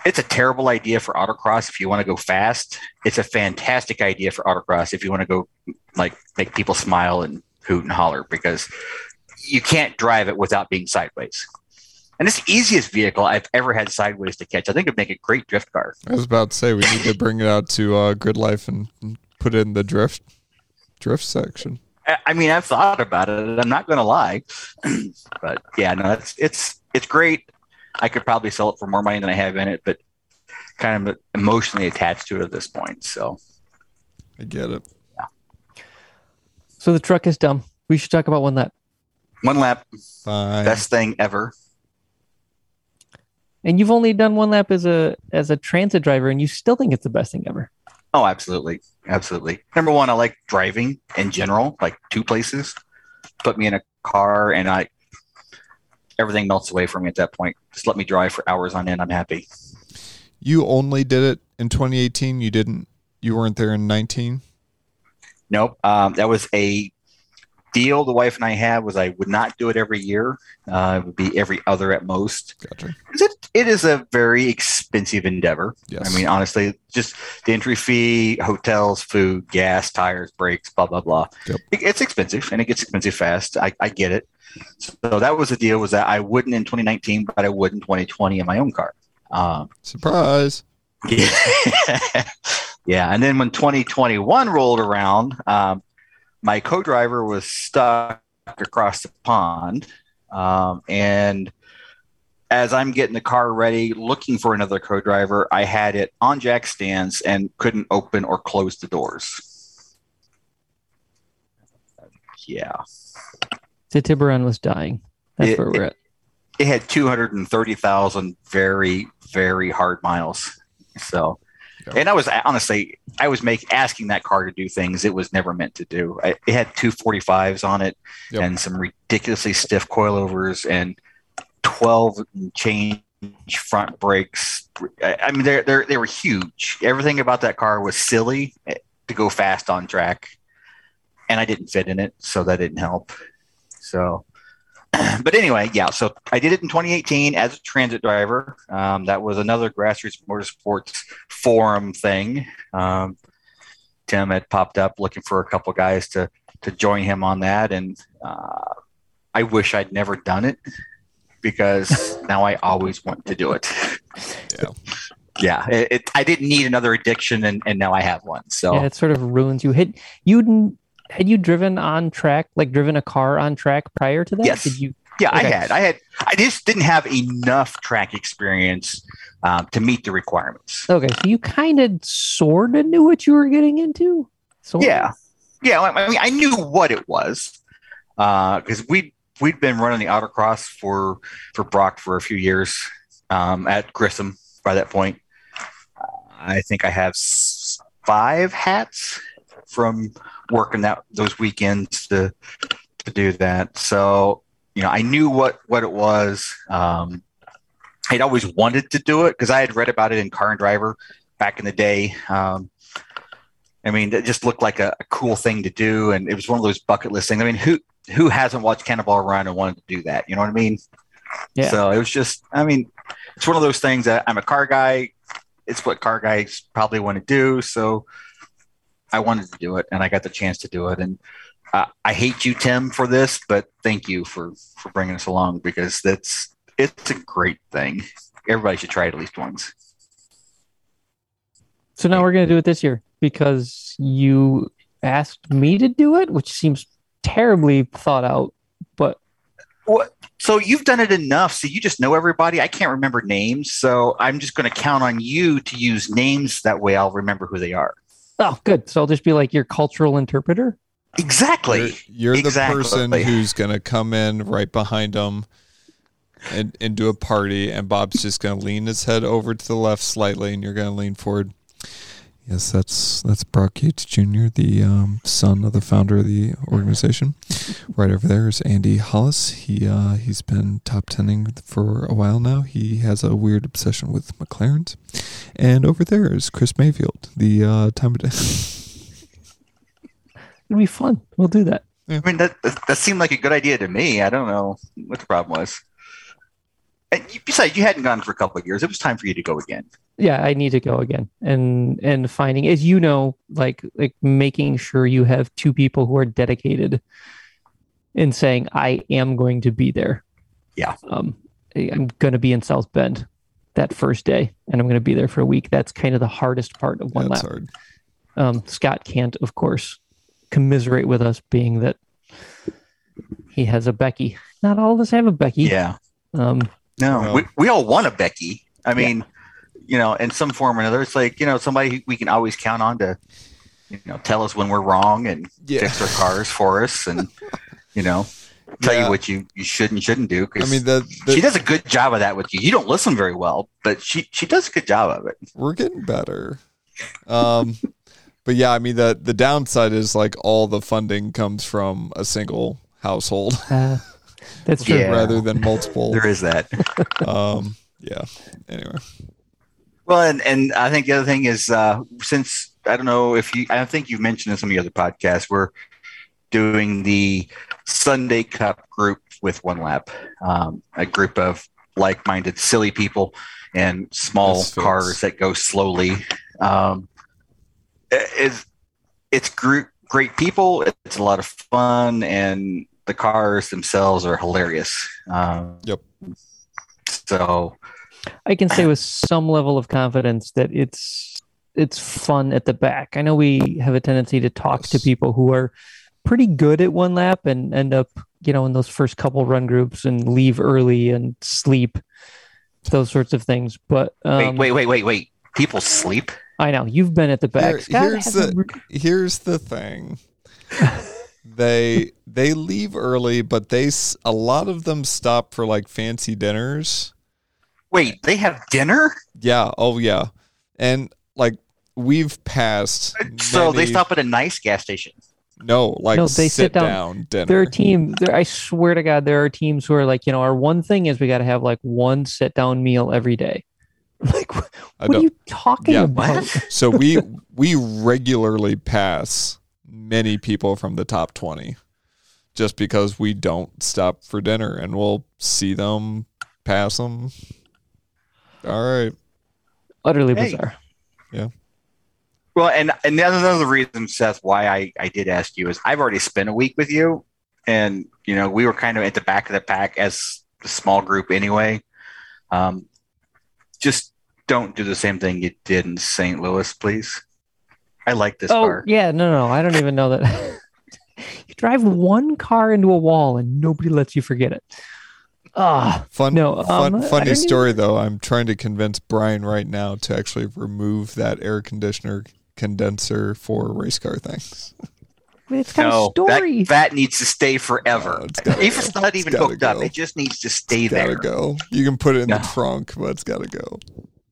it's a terrible idea for autocross if you want to go fast. It's a fantastic idea for autocross if you want to go like make people smile and hoot and holler because you can't drive it without being sideways. And it's the easiest vehicle I've ever had sideways to catch. I think it'd make a great drift car. I was about to say we need to bring it out to uh, Grid Life and put it in the drift drift section. I mean, I've thought about it. I'm not going to lie, [CLEARS THROAT] but yeah, no, it's it's it's great. I could probably sell it for more money than I have in it, but kind of emotionally attached to it at this point. So I get it. Yeah. So the truck is dumb. We should talk about one lap. One lap. Fine. Best thing ever. And you've only done one lap as a as a transit driver, and you still think it's the best thing ever. Oh, absolutely. Absolutely. Number one, I like driving in general, like two places. Put me in a car and I everything melts away from me at that point. Just let me drive for hours on end. I'm happy. You only did it in 2018. You didn't. You weren't there in 19. Nope. Um, that was a deal the wife and I had was I would not do it every year. Uh, it would be every other at most. Gotcha. It, it is a very expensive endeavor. Yes. I mean, honestly, just the entry fee, hotels, food, gas, tires, brakes, blah, blah, blah. Yep. It, it's expensive and it gets expensive fast. I, I get it. So that was the deal was that I wouldn't in 2019, but I would in 2020 in my own car. Um, Surprise. Yeah. [LAUGHS] yeah. And then when 2021 rolled around, um, my co-driver was stuck across the pond, um, and as I'm getting the car ready, looking for another co-driver, I had it on jack stands and couldn't open or close the doors. Yeah, the Tiburon was dying. That's it, where we're it, at. It had 230,000 very, very hard miles. So and I was honestly, I was make asking that car to do things it was never meant to do. I, it had 245s on it yep. and some ridiculously stiff coilovers and 12 change front brakes. I, I mean, they're, they're, they were huge. Everything about that car was silly to go fast on track. And I didn't fit in it, so that didn't help. So [CLEARS THROAT] but anyway, yeah. So I did it in 2018 as a transit driver. Um, that was another grassroots motorsports forum thing. Um, Tim had popped up looking for a couple guys to to join him on that, and uh, I wish I'd never done it because [LAUGHS] now I always want to do it. Yeah. [LAUGHS] Yeah, it, it, I didn't need another addiction, and, and now I have one. So yeah, it sort of ruins you. Hit you had you driven on track, like driven a car on track prior to that? Yes. Did you? Yeah, okay. I had. I had. I just didn't have enough track experience um, to meet the requirements. Okay, so you kind of sort of knew what you were getting into. So yeah, yeah. I mean, I knew what it was because uh, we we'd been running the autocross for for Brock for a few years um, at Grissom by that point. I think I have s- five hats from working that those weekends to to do that. So you know, I knew what what it was. Um, I'd always wanted to do it because I had read about it in Car and Driver back in the day. Um, I mean, it just looked like a, a cool thing to do, and it was one of those bucket list things. I mean, who who hasn't watched Cannonball Run and wanted to do that? You know what I mean? Yeah. So it was just, I mean, it's one of those things that I'm a car guy. It's what car guys probably want to do. So I wanted to do it, and I got the chance to do it. And uh, I hate you, Tim, for this, but thank you for for bringing us along because that's it's a great thing. Everybody should try it at least once. So now we're going to do it this year because you asked me to do it, which seems terribly thought out. But What? So you've done it enough, so you just know everybody. I can't remember names, so I'm just going to count on you to use names. That way, I'll remember who they are. Oh, good. So I'll just be like your cultural interpreter. Exactly. You're, you're the person who's gonna come in right behind them and and do a party, and Bob's just gonna lean his head over to the left slightly, and you're gonna lean forward. Yes, that's that's Brock Yates Jr., the um, son of the founder of the organization. Right over there is Andy Hollis. He uh, he's been top tending for a while now. He has a weird obsession with McLarens. And over there is Chris Mayfield, the uh, time of day. [LAUGHS] It'd be fun. We'll do that. I mean, that, that that seemed like a good idea to me. I don't know what the problem was. And you- besides, you hadn't gone for a couple of years. It was time for you to go again. Yeah, I need to go again and and finding, as you know, like like making sure you have two people who are dedicated in saying I am going to be there. Yeah. Um, I- I'm going to be in South Bend that first day, and I'm going to be there for a week. That's kind of the hardest part of one That's lap. hard. Um, Scott can't, of course, commiserate with us, being that he has a Becky. Not all of us have a Becky. Yeah. Um, No, Well- we, we all want a Becky. I mean, you know, in some form or another, it's like, you know, somebody we can always count on to, you know, tell us when we're wrong and Yeah. fix our cars for us and, [LAUGHS] you know, tell Yeah. you what you, you should and shouldn't do. I mean, the, the, she does a good job of that with you. You don't listen very well, but she, she does a good job of it. we're getting better. Um, [LAUGHS] but yeah, I mean the the downside is like all the funding comes from a single household uh, that's [LAUGHS] true. Yeah. rather than multiple. There is that. Um, yeah. Anyway, Well, and, and I think the other thing is uh, since I don't know if you, I don't think you've mentioned in some of your other podcasts, we're doing the Sunday Cup group with One Lap, um, a group of like-minded, silly people and small cars that go slowly. Um, it's it's group, great people. It's a lot of fun, and the cars themselves are hilarious. Um, Yep. So I can say with some level of confidence that it's it's fun at the back. I know we have a tendency to talk to people who are pretty good at one lap and end up, you know, in those first couple run groups and leave early and sleep, those sorts of things. But um, wait, wait, wait, wait, wait. People sleep. I know you've been at the back. Here- Scott here's the- re- here's the thing. [LAUGHS] they they leave early, but they a lot of them stop for like fancy dinners. Wait, they have dinner? Yeah. Oh yeah. And like we've passed. [LAUGHS] So they stop at a nice gas station. No, like No, they sit, sit down. down dinner. there are teams. There, I swear to God, there are teams who are like, you know, our one thing is we got to have like one sit down meal every day. [LAUGHS] Like, what I are don't- you talking Yeah. about? [LAUGHS] So we we regularly pass many people from the top 20 just because we don't stop for dinner and we'll see them pass them. All right. Utterly Hey. bizarre. Yeah. Well, and and the another reason, Seth, why I, I did ask you is I've already spent a week with you, and you know we were kind of at the back of the pack as a small group anyway. Um, just don't do the same thing you did in St. Louis, please. I like this Oh car. yeah, no, no, I don't even know that. [LAUGHS] you drive one car into a wall and nobody lets you forget it. Ah, Fun, No, fun, um, I funny don't story though. I'm trying to convince Brian right now to actually remove that air conditioner condenser for race car things. it's got no, a story. that that needs to stay forever. Oh, it's gotta if it's not It's even gotta hooked up, it just needs to stay It's gotta there. go. You can put it in the trunk, but it's gotta go.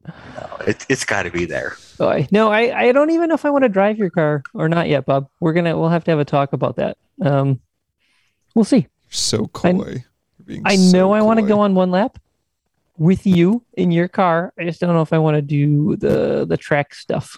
No, it, it's got to be there. Boy, no, I, I don't even know if I want to drive your car or not yet, Bob. We're gonna we'll have to have a talk about that. Um, we'll see. You're so coy. You're being I so know I want to go on one lap with you in your car. I just don't know if I want to do the the track stuff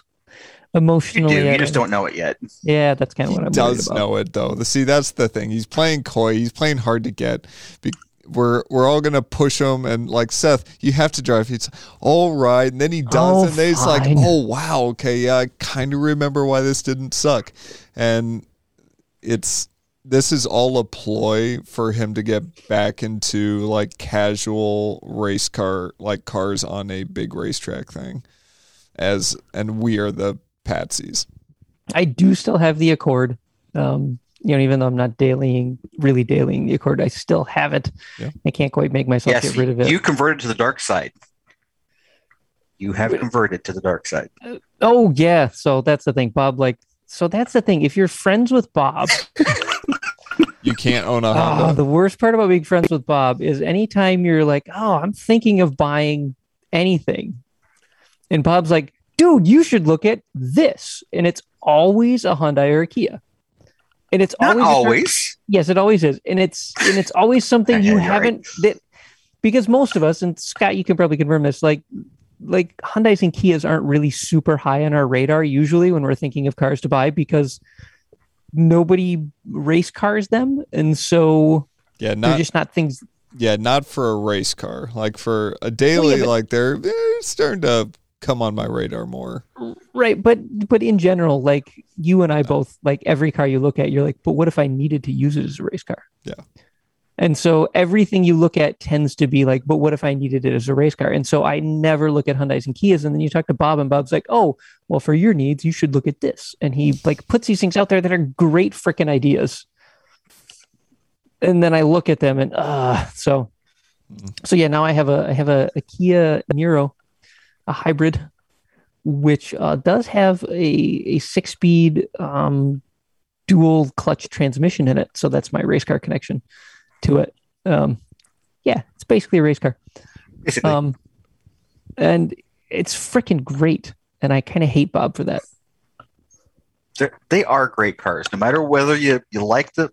You emotionally. do. You just don't know it yet. Yeah, that's kind of what I'm worried does know it though. See, that's the thing. He's playing coy. He's playing hard to get. Be- we're we're all gonna push him and like Seth, you have to drive. He's all right, and then he does, Oh, and then he's like, "Oh wow, okay, yeah, I kind of remember why this didn't suck," and it's this is all a ploy for him to get back into like casual race car like cars on a big racetrack thing, as and we are the patsies. I do still have the Accord. Um, you know, even though I'm not dailying, really dailying the Accord, I still have it. Yeah. I can't quite make myself Yes, get rid of it. you converted to the dark side. You have converted to the dark side. oh yeah, so that's the thing, Bob. Like, so that's the thing. If you're friends with Bob, [LAUGHS] You can't own a [LAUGHS] oh, Honda. the worst part about being friends with Bob is anytime you're like, oh, I'm thinking of buying anything, and Bob's like, dude, you should look at this, and it's always a Hyundai or a Kia. And it's Not always a- always. Yes, it always is, and it's and it's always something you Yeah, you're right. haven't that because most of us and Scott, you can probably confirm this. Like like Hyundai's and Kias aren't really super high on our radar usually when we're thinking of cars to buy because nobody race cars them, and so Yeah, they're not just not things. yeah, not for a race car. Like for a daily, but- like they're they're starting to come on my radar more. Right, but but in general, like you and I both, like every car you look at, you're like, but what if I needed to use it as a race car? Yeah. And so everything you look at tends to be like, but what if I needed it as a race car? And so I never look at Hyundai's and Kias. And then you talk to Bob, and Bob's like, oh, well, for your needs, you should look at this. And he like puts these things out there that are great freaking ideas. And then I look at them and uh so Mhm. so yeah, now I have a I have a, a Kia Niro, a hybrid, which uh, does have a a six speed um, dual clutch transmission in it. So that's my race car connection to it. Um, yeah, it's basically a race car. Basically, Um, and it's freaking great. And I kind of hate Bob for that. They're, they are great cars. No matter whether you, you like the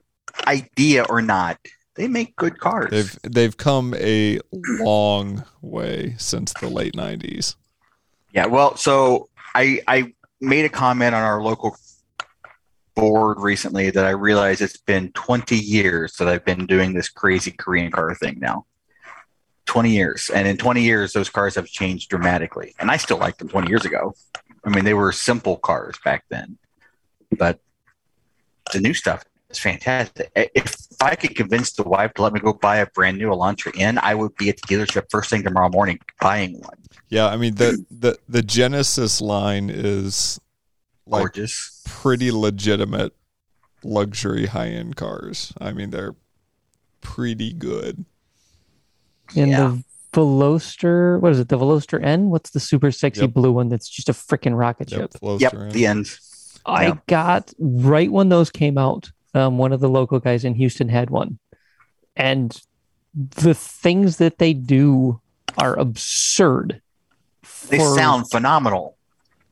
idea or not, they make good cars. They've they've come a long way since the late '90s. Yeah, well, so I I made a comment on our local board recently that I realized it's been 20 years that I've been doing this crazy Korean car thing now. 20 years. And in 20 years those cars have changed dramatically. And I still liked them 20 years ago. I mean, they were simple cars back then. But the new stuff is fantastic. If I could convince the wife to let me go buy a brand new Elantra N, I would be at the dealership first thing tomorrow morning buying one. Yeah, I mean the the the Genesis line is like Gorgeous. Pretty legitimate luxury high end cars. I mean they're pretty good. And Yeah. the Veloster, what is it? The Veloster N? What's the super sexy Yep. blue one that's just a freaking rocket Yep, ship? flows Yep, around. the end. I Yeah. got right when those came out. Um, one of the local guys in Houston had one, and the things that they do are absurd. They sound phenomenal.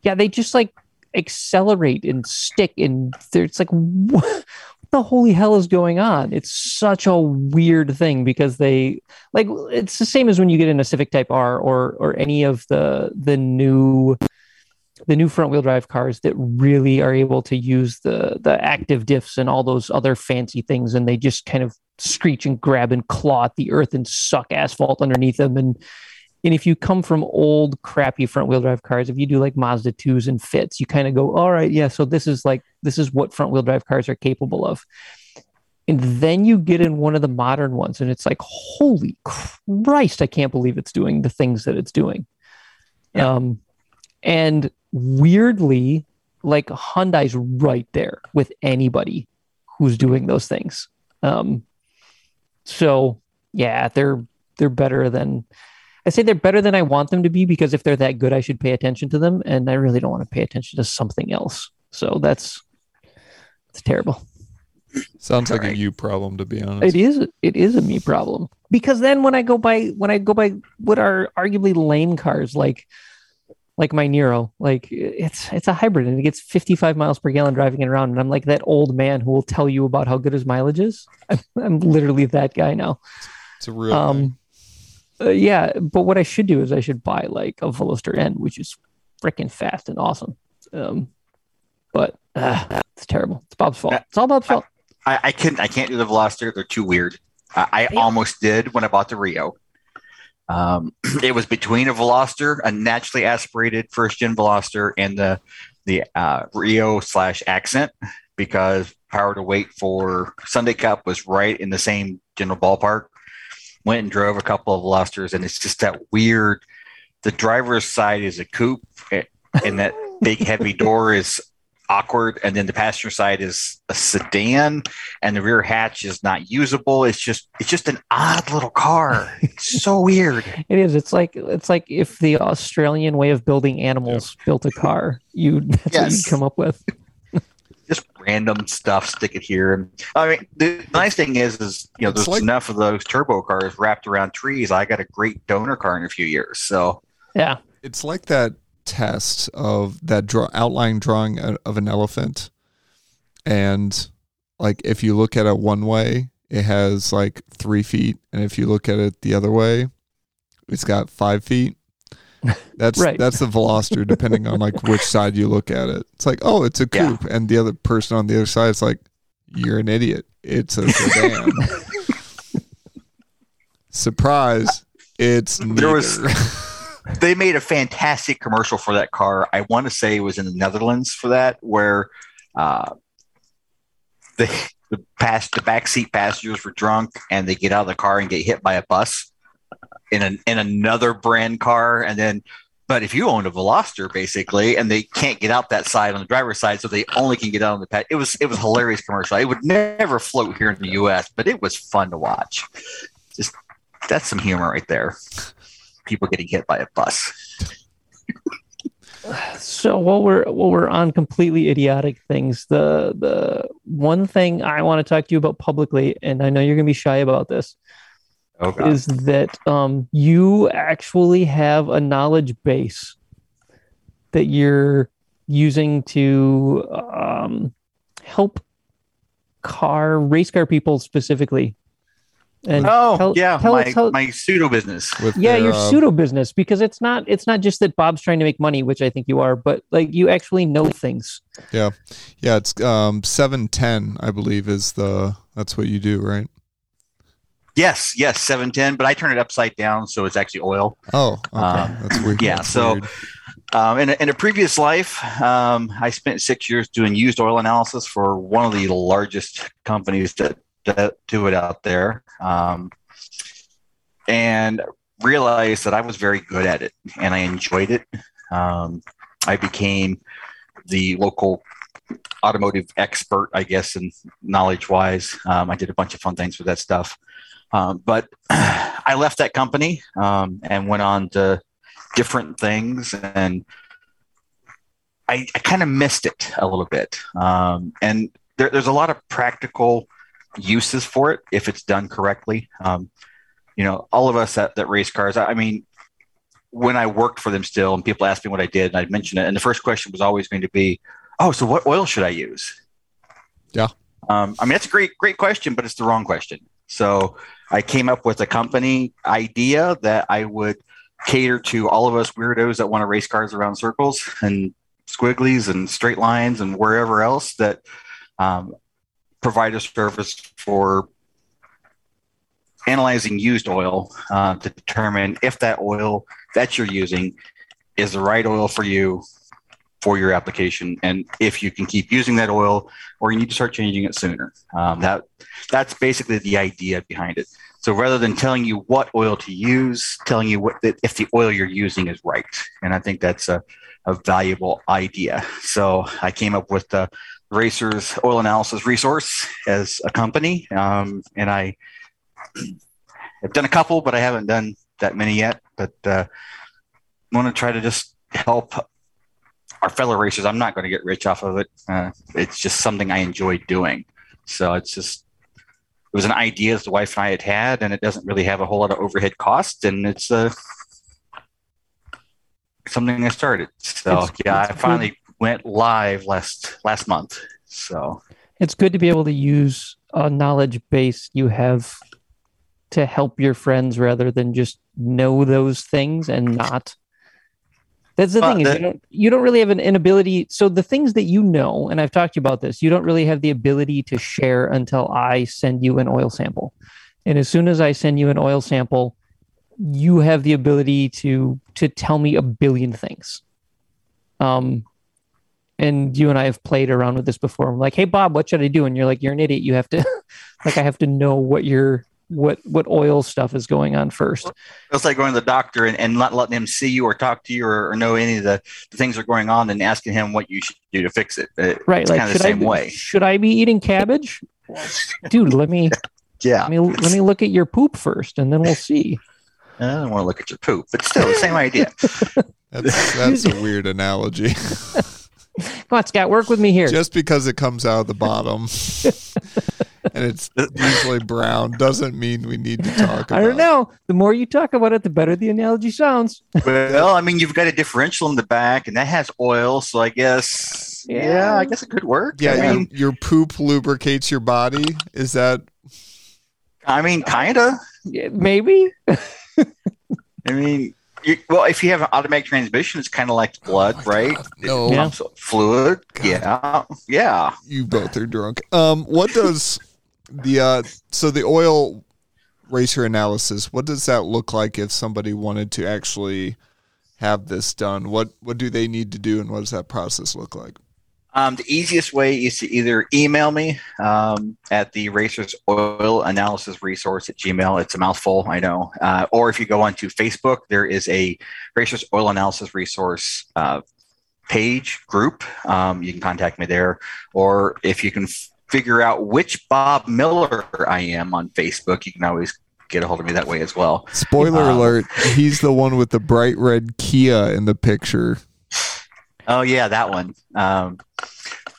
yeah, they just like accelerate and stick, and it's like [LAUGHS] what the holy hell is going on? It's such a weird thing because they like it's the same as when you get in a Civic Type R or or any of the the new the new front wheel drive cars that really are able to use the the active diffs and all those other fancy things and they just kind of screech and grab and claw at the earth and suck asphalt underneath them and and if you come from old crappy front wheel drive cars if you do like Mazda 2s and fits you kind of go all right yeah so this is like this is what front wheel drive cars are capable of. And then you get in one of the modern ones and it's like holy christ i can't believe it's doing the things that it's doing. Yeah. um and weirdly like hyundai's right there with anybody who's doing those things. Um so yeah they're they're better than i say they're better than i want them to be because if they're that good i should pay attention to them and i really don't want to pay attention to something else so that's it's terrible Sounds like a Right. you problem to be honest. it is it is a me problem because then when I go by when I go by what are arguably lame cars like like my Niro. Like it's it's a hybrid and it gets 55 miles per gallon driving it around. And I'm like that old man who will tell you about how good his mileage is. [LAUGHS] I'm, I'm literally that guy now. It's a real Um, thing. Uh, yeah, but what I should do is I should buy like a Veloster N, which is freaking fast and awesome. Um, but uh, it's terrible. It's Bob's fault. It's all Bob's fault. I, I couldn't. I can't do the Veloster. They're too weird. I, I Yeah. almost did when I bought the Rio. Um, [CLEARS THROAT] it was between a Veloster, a naturally aspirated first gen Veloster, and the the uh, Rio slash Accent because power to weight for Sunday Cup was right in the same general ballpark. Went and drove a couple of Velosters and it's just that weird. The driver's side is a coupe, and that big heavy door is awkward and then the passenger side is a sedan and the rear hatch is not usable it's just it's just an odd little car it's so [LAUGHS] weird It is. It's like it's like if the Australian way of building animals built a car. You that's what you'd come up with. Just random stuff stick it here. And i mean the nice thing is is you know It's there's like- enough of those turbo cars wrapped around trees. I got a great donor car in a few years so. Yeah. It's like that test of that draw outline drawing of an elephant, and like if you look at it one way, it has like three feet, and if you look at it the other way, it's got five feet. [LAUGHS] That's Right. that's the Veloster, depending on like which [LAUGHS] side you look at it. It's like, oh, it's a Yeah. coupe, and the other person on the other side is like, you're an idiot. It's a sedan. [LAUGHS] Surprise! It's There was- neither. they made a fantastic commercial for that car. I want to say it was in the Netherlands for that, where uh, the the past the backseat passengers were drunk and they get out of the car and get hit by a bus in an in another brand car, and then. But if you own a Veloster, basically, and they can't get out that side on the driver's side, so they only can get out on the pad. It was it was hilarious commercial. It would never float here in the U.S., but it was fun to watch. Just that's some humor right there. People getting hit by a bus. So while we're while we're on completely idiotic things, the the one thing I want to talk to you about publicly, and I know you're gonna be shy about this, Oh is that um, you actually have a knowledge base that you're using to um, help car race car people specifically. And oh tell- yeah, tell my, us how- my pseudo business. with yeah, their, your uh, pseudo business because it's not it's not just that Bob's trying to make money, which I think you are, but like you actually know things. Yeah. Yeah, it's um seven ten, I believe, is the that's what you do, right? Yes, yes, seven ten, but I turn it upside down so it's actually oil. Oh, okay, Um, that's weird. yeah, That's so- weird. Um, in, a, in a previous life, um, I spent six years doing used oil analysis for one of the largest companies that, that do it out there, um, and realized that I was very good at it and I enjoyed it. Um, I became the local automotive expert, I guess, and knowledge wise. Um, I did a bunch of fun things with that stuff. Um, but [CLEARS THROAT] I left that company um, and went on to different things and I, I kind of missed it a little bit. Um, and there, there's a lot of practical uses for it if it's done correctly. Um, you know, all of us that, that race cars, I, I mean, when I worked for them still and people asked me what I did and I'd mention it. And the first question was always going to be, oh, so what oil should I use? Yeah. Um, I mean, that's a great, great question, but it's the wrong question. So I came up with a company idea that I would cater to all of us weirdos that want to race cars around circles and squigglies and straight lines and wherever else that um, provide a service for analyzing used oil uh, to determine if that oil that you're using is the right oil for you for your application and if you can keep using that oil or you need to start changing it sooner. Um, that that's basically the idea behind it. So rather than telling you what oil to use telling you what if the oil you're using is right. And i think that's a, a valuable idea. So i came up with the racers oil analysis resource as a company. Um, and i [CLEARS THROAT] have done a couple but i haven't done that many yet. But uh, want to try to just help our fellow racers. I'm not going to get rich off of it. Uh, it's just something I enjoy doing. So it's just it was an idea that the wife and I had had, and it doesn't really have a whole lot of overhead costs, and it's uh, something I started. So It's- yeah, it's I finally went live last last month. So it's good to be able to use a knowledge base you have to help your friends rather than just know those things and not that's the Well, thing is you don't you don't really have an inability so the things that you know and i've talked to you about this you don't really have the ability to share until i send you an oil sample and as soon as i send you an oil sample you have the ability to to tell me a billion things um and you and I have played around with this before. I'm like, hey Bob, what should I do? And you're like, you're an idiot. You have to [LAUGHS] like I have to know what your what what oil stuff is going on first. it's like going to the doctor and, and not letting him see you or talk to you or, or know any of the, the things that are going on and asking him what you should do to fix it. It- Right. It's like kind of should the I same be, way. should I be eating cabbage? [LAUGHS] Dude, let me Yeah. let me let me look at your poop first and then we'll see. [LAUGHS] I don't want to look at your poop, but still the same idea. [LAUGHS] That's that's a weird analogy. Come on, Scott, work with me here. Just because it comes out of the bottom and it's usually brown doesn't mean we need to talk about I don't know. The more you talk about it, the better the analogy sounds. well, I mean, you've got a differential in the back and that has oil. So I guess, yeah, Yeah. I guess it could work. Yeah, I your, mean, your poop lubricates your body. Is that I mean, kind of. Yeah, maybe. I mean, you, well, if you have an automatic transmission, it's kind of like blood, Oh right? God, no. It Yeah. fluid. God. Yeah, yeah. you both are drunk? Um, what does the uh, so the oil racer analysis? What does that look like if somebody wanted to actually have this done? What what do they need to do, and what does that process look like? Um, the easiest way is to either email me um, at the Racers Oil Analysis Resource at Gmail. It's a mouthful, I know. Uh, or if you go onto Facebook, there is a Racers Oil Analysis Resource uh, page group. Um, you can contact me there. Or if you can f- figure out which Bob Miller I am on Facebook, you can always get a hold of me that way as well. Spoiler Um, alert: He's the one with the bright red Kia in the picture. Oh yeah, that one. Um,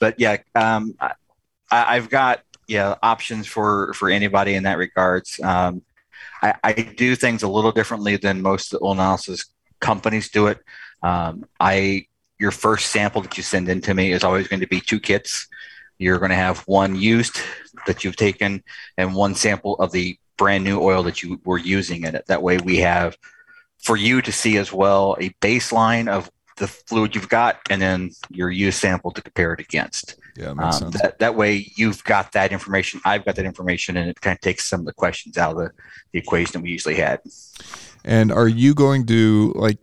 but yeah, um, I, I've got yeah options for for anybody in that regards. Um, I, I do things a little differently than most oil analysis companies do it. Um, I your first sample that you send in to me is always going to be two kits. You're going to have one used that you've taken and one sample of the brand new oil that you were using in it. That way, we have for you to see as well a baseline of the fluid you've got and then your used sample to compare it against. Yeah, that makes Um, sense. that, that way you've got that information. I've got that information and it kind of takes some of the questions out of the, the equation that we usually had. And are you going to like ke-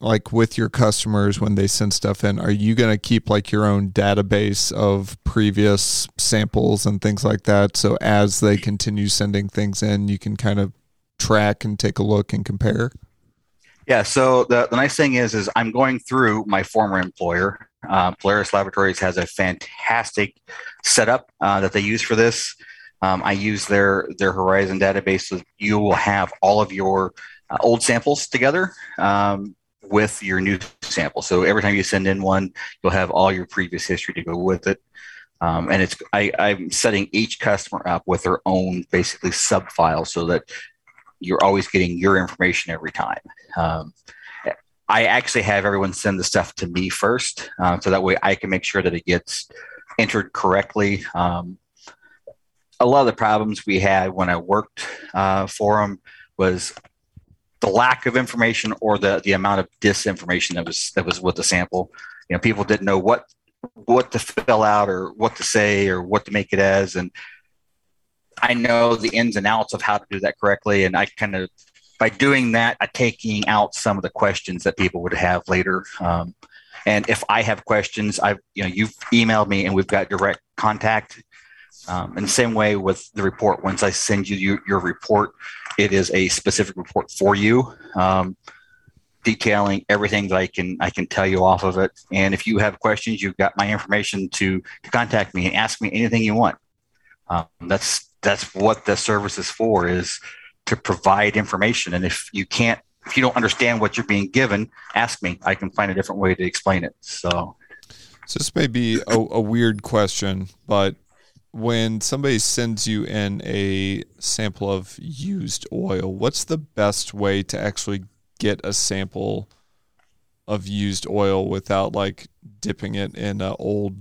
like with your customers when they send stuff in? Are you going to keep like your own database of previous samples and things like that? So as they continue sending things in, you can kind of track and take a look and compare. Yeah. So the, the nice thing is, is I'm going through my former employer. Uh, Polaris Laboratories has a fantastic setup uh, that they use for this. Um, I use their their Horizon database. So you will have all of your uh, old samples together um, with your new sample. So every time you send in one, you'll have all your previous history to go with it. Um, and it's I, I'm setting each customer up with their own basically sub file so that you're always getting your information every time. Um, I actually have everyone send the stuff to me first, uh, so that way I can make sure that it gets entered correctly. Um, a lot of the problems we had when I worked uh, for them was the lack of information or the the amount of disinformation that was that was with the sample. You know, people didn't know what what to fill out or what to say or what to make it as, and I know the ins and outs of how to do that correctly, and I kind of by doing that, I'm taking out some of the questions that people would have later. Um, and if I have questions, I've you know you've emailed me and we've got direct contact. Um, and the same way with the report. Once I send you your, report, it is a specific report for you, um, detailing everything that I can I can tell you off of it. And if you have questions, you've got my information to, to contact me and ask me anything you want. Um, that's that's what the service is for is to provide information. And if you can't, if you don't understand what you're being given, ask me. I can find a different way to explain it. So, So this may be a, a weird question, but when somebody sends you in a sample of used oil, what's the best way to actually get a sample of used oil without like dipping it in an old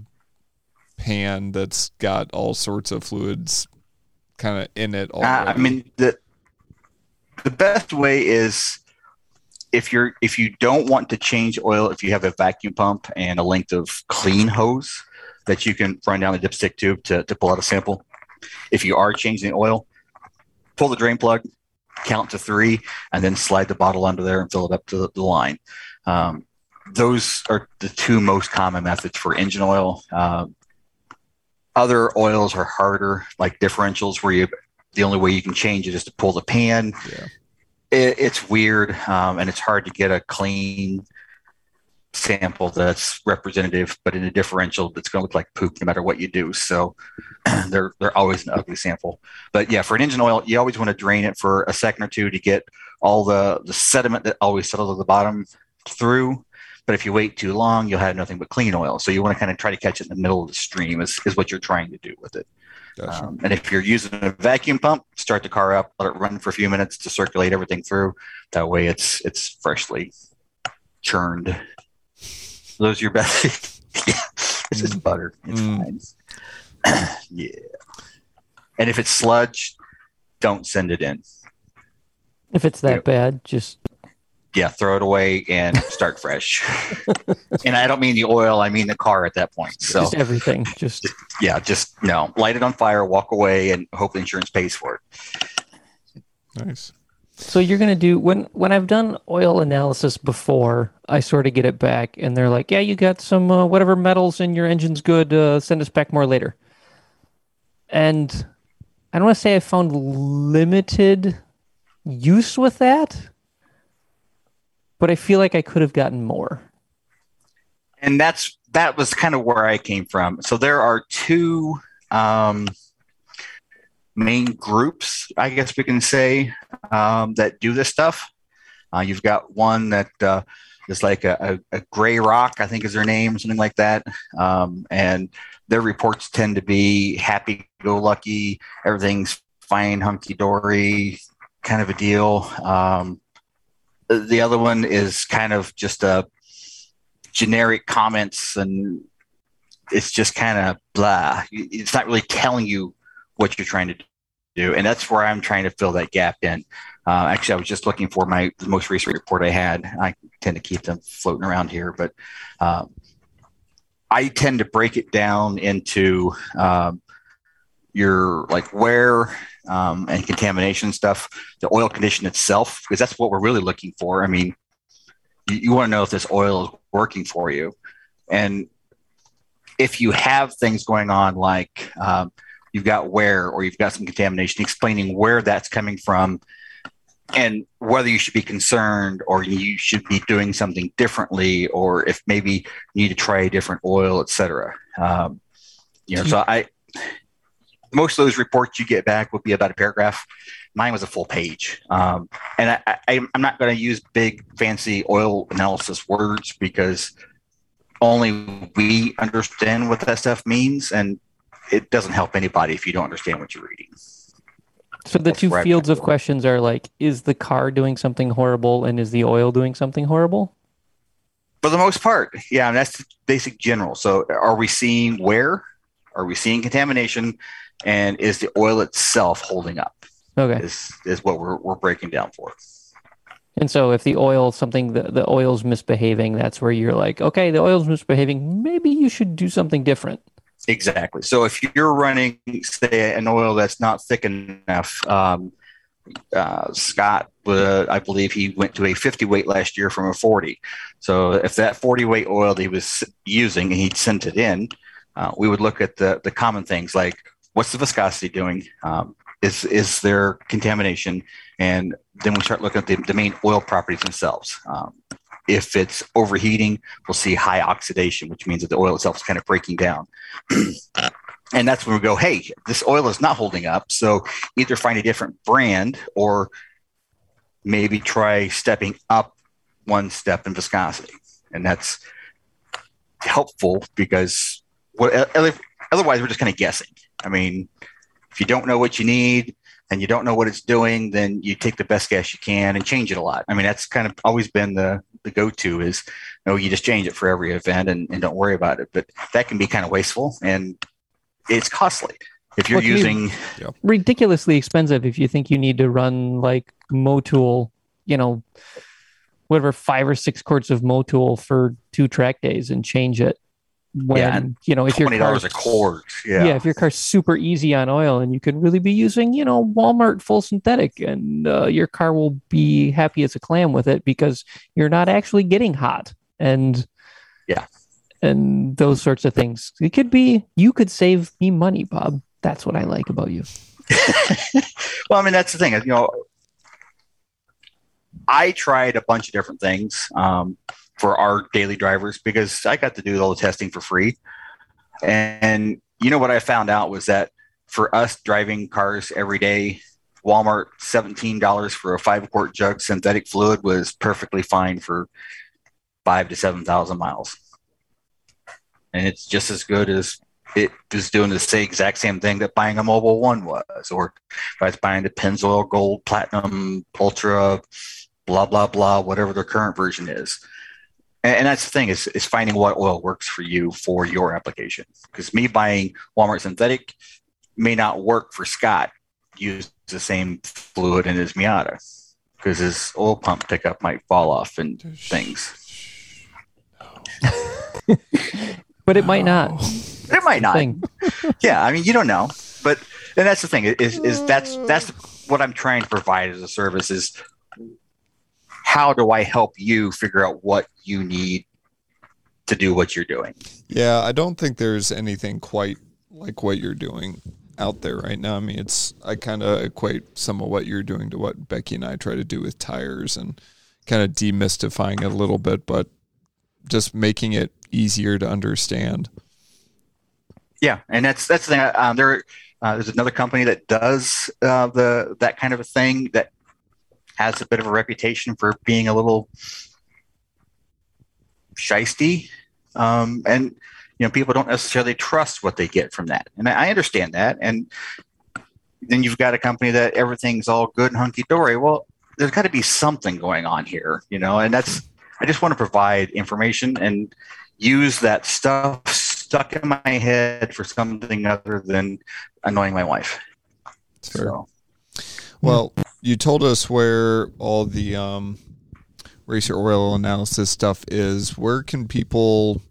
pan that's got all sorts of fluids kind of in it Uh, I mean the the best way is if you're if you don't want to change oil, if you have a vacuum pump and a length of clean hose that you can run down the dipstick tube to, to pull out a sample. If you are changing oil, pull the drain plug, count to three, and then slide the bottle under there and fill it up to the, the line. Um, those are the two most common methods for engine oil. Um, other oils are harder, like differentials, where you the only way you can change it is to pull the pan. Yeah. It, it's weird, um, and it's hard to get a clean sample that's representative, but in a differential that's going to look like poop no matter what you do. So [CLEARS THROAT] they're they're always an ugly sample. But yeah, for an engine oil, you always want to drain it for a second or two to get all the the sediment that always settles at the bottom through. But if you wait too long, you'll have nothing but clean oil. So you want to kind of try to catch it in the middle of the stream is, is what you're trying to do with it. Gotcha. Um, and if you're using a vacuum pump, start the car up, let it run for a few minutes to circulate everything through. That way, it's it's freshly churned. Those are your best. [LAUGHS] yeah, it's just butter. It's Mm. fine. [CLEARS THROAT] yeah. And if it's sludge, don't send it in. If it's that Yep. bad, just Yeah, throw it away and start fresh. [LAUGHS] and I don't mean the oil; I mean the car at that point. So just everything. Just [LAUGHS] yeah, just no, light it on fire, walk away, and hope the insurance pays for it. nice. So you're gonna do when when I've done oil analysis before, I sort of get it back, and they're like, "Yeah, you got some uh, whatever metals in your engine's good. Uh, send us back more later." And I don't want to say I found limited use with that, but I feel like I could have gotten more. and that's that was kind of where I came from. So there are two um, main groups, I guess we can say, um, that do this stuff. Uh, you've got one that uh, is like a, a, a gray rock, I think is their name, something like that, um, and their reports tend to be happy-go-lucky, everything's fine, hunky-dory, kind of a deal. Um, the other one is kind of just a generic comments and it's just kind of blah. It's not really telling you what you're trying to do. And that's where I'm trying to fill that gap in. Uh, actually, I was just looking for my most recent report I had. I tend to keep them floating around here, but um, I tend to break it down into um, your like wear um, and contamination stuff, the oil condition itself, because that's what we're really looking for. I mean, you, you want to know if this oil is working for you. And if you have things going on like um, you've got where or you've got some contamination, explaining where that's coming from and whether you should be concerned or you should be doing something differently or if maybe you need to try a different oil, et cetera. Um, you know, so I most of those reports you get back would be about a paragraph. Mine was a full page, um, and I, I, I'm not going to use big fancy oil analysis words because only we understand what that stuff means, and it doesn't help anybody if you don't understand what you're reading. So the That's two fields of questions are like, is the car doing something horrible and is the oil doing something horrible? For the most part, yeah, and that's the basic general. So, are we seeing wear? Are we seeing contamination? And is the oil itself holding up? Okay. Is is what we're we're breaking down for. And so if the oil something the, the oil's misbehaving, that's where you're like, okay, the oil's misbehaving, maybe you should do something different. Exactly. So if you're running, say, an oil that's not thick enough, um, uh, Scott, uh, I believe he went to a 50 weight last year from a 40. So if that 40 weight oil that he was using and he'd sent it in, uh, we would look at the the common things like what's the viscosity doing? Um, is is there contamination? And then we start looking at the, the main oil properties themselves. Um, if it's overheating, we'll see high oxidation, which means that the oil itself is kind of breaking down. [CLEARS THROAT] and that's when we go, hey, this oil is not holding up. So either find a different brand or maybe try stepping up one step in viscosity. And that's helpful because what, otherwise we're just kind of guessing. I mean, if you don't know what you need, and you don't know what it's doing, then you take the best guess you can and change it a lot. I mean, that's kind of always been the the go to is you know you just change it for every event and, and don't worry about it. But that can be kind of wasteful and it's costly if you're Well, can you- using ridiculously expensive if you think you need to run like Motul, you know, whatever five or six quarts of Motul for two track days and change it. When Yeah, you know if your twenty dollars car's a quart. yeah. Yeah. if your car's super easy on oil and you could really be using you know Walmart full synthetic and uh, your car will be happy as a clam with it because you're not actually getting hot and Yeah. and those sorts of things. It could be you could save me money, Bob. That's what I like about you. [LAUGHS] well, I mean, that's the thing. You know, I tried a bunch of different things um, for our daily drivers because I got to do all the testing for free. And you know what I found out was that for us driving cars every day, Walmart seventeen dollars for a five quart jug synthetic fluid was perfectly fine for five to seven thousand miles, and it's just as good as it is doing the same exact same thing that buying a Mobil One was, or if I was buying the Pennzoil Gold, Platinum, Ultra, blah blah blah, whatever the current version is. And, and that's the thing is is finding what oil works for you for your application. Because me buying Walmart synthetic may not work for Scott. Use the same fluid in his Miata because his oil pump pickup might fall off and things. [LAUGHS] But it might not. It might not. [LAUGHS] Yeah i mean you don't know but and that's the thing is is that's that's oh. what i'm trying to provide as a service is how do i help you figure out what you need to do what you're doing Yeah, I don't think there's anything quite like what you're doing out there right now. I mean, it's I kind of equate some of what you're doing to what Becky and I try to do with tires and kind of demystifying it a little bit, but just making it easier to understand. yeah and that's that's the thing um, there uh, there's another company that does uh, the that kind of a thing that has a bit of a reputation for being a little shisty. Um, and you know people don't necessarily trust what they get from that. And i understand that. And then you've got a company that everything's all good and hunky-dory. Well there's got to be something going on here you know and that's i just want to provide information and use that stuff stuck in my head for something other than annoying my wife. Fair. so Well, you told us where all the um, racer oil analysis stuff is. Where can people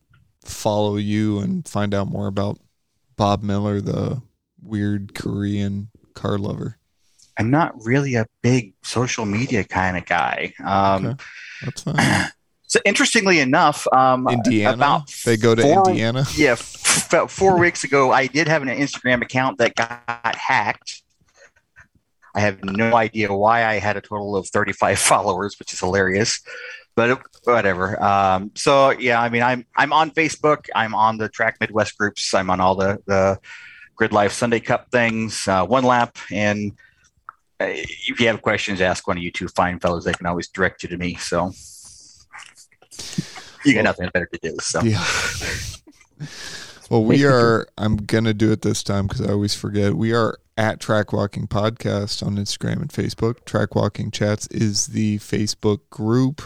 follow you and find out more about Bob Miller, the weird Korean car lover? i'm not really a big social media kind of guy um, Okay. That's fine. [CLEARS THROAT] so interestingly enough um, Indiana. about they go to four- Indiana. yeah, f- about four weeks ago, I did have an Instagram account that got hacked. I have no idea why I had a total of 35 [LAUGHS] followers, which is hilarious, but whatever. Um, so yeah, I mean, I'm I'm on Facebook. I'm on the Track Midwest groups. I'm on all the the GridLife Sunday Cup things, uh, one lap, and uh, if you have questions, ask one of you two fine fellows. They can always direct you to me. So you got nothing better to do. So Yeah. [LAUGHS] well, we are. I'm gonna do it this time because I always forget. We are at Track Walking Podcast on Instagram and Facebook. Track Walking Chats is the Facebook group.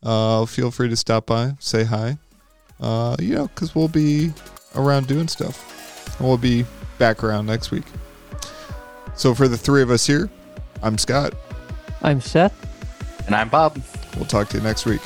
Uh, feel free to stop by, say hi. Uh, you know, because we'll be around doing stuff, and we'll be back around next week. So for the three of us here, I'm Scott. I'm Seth. and I'm Bob. We'll talk to you next week.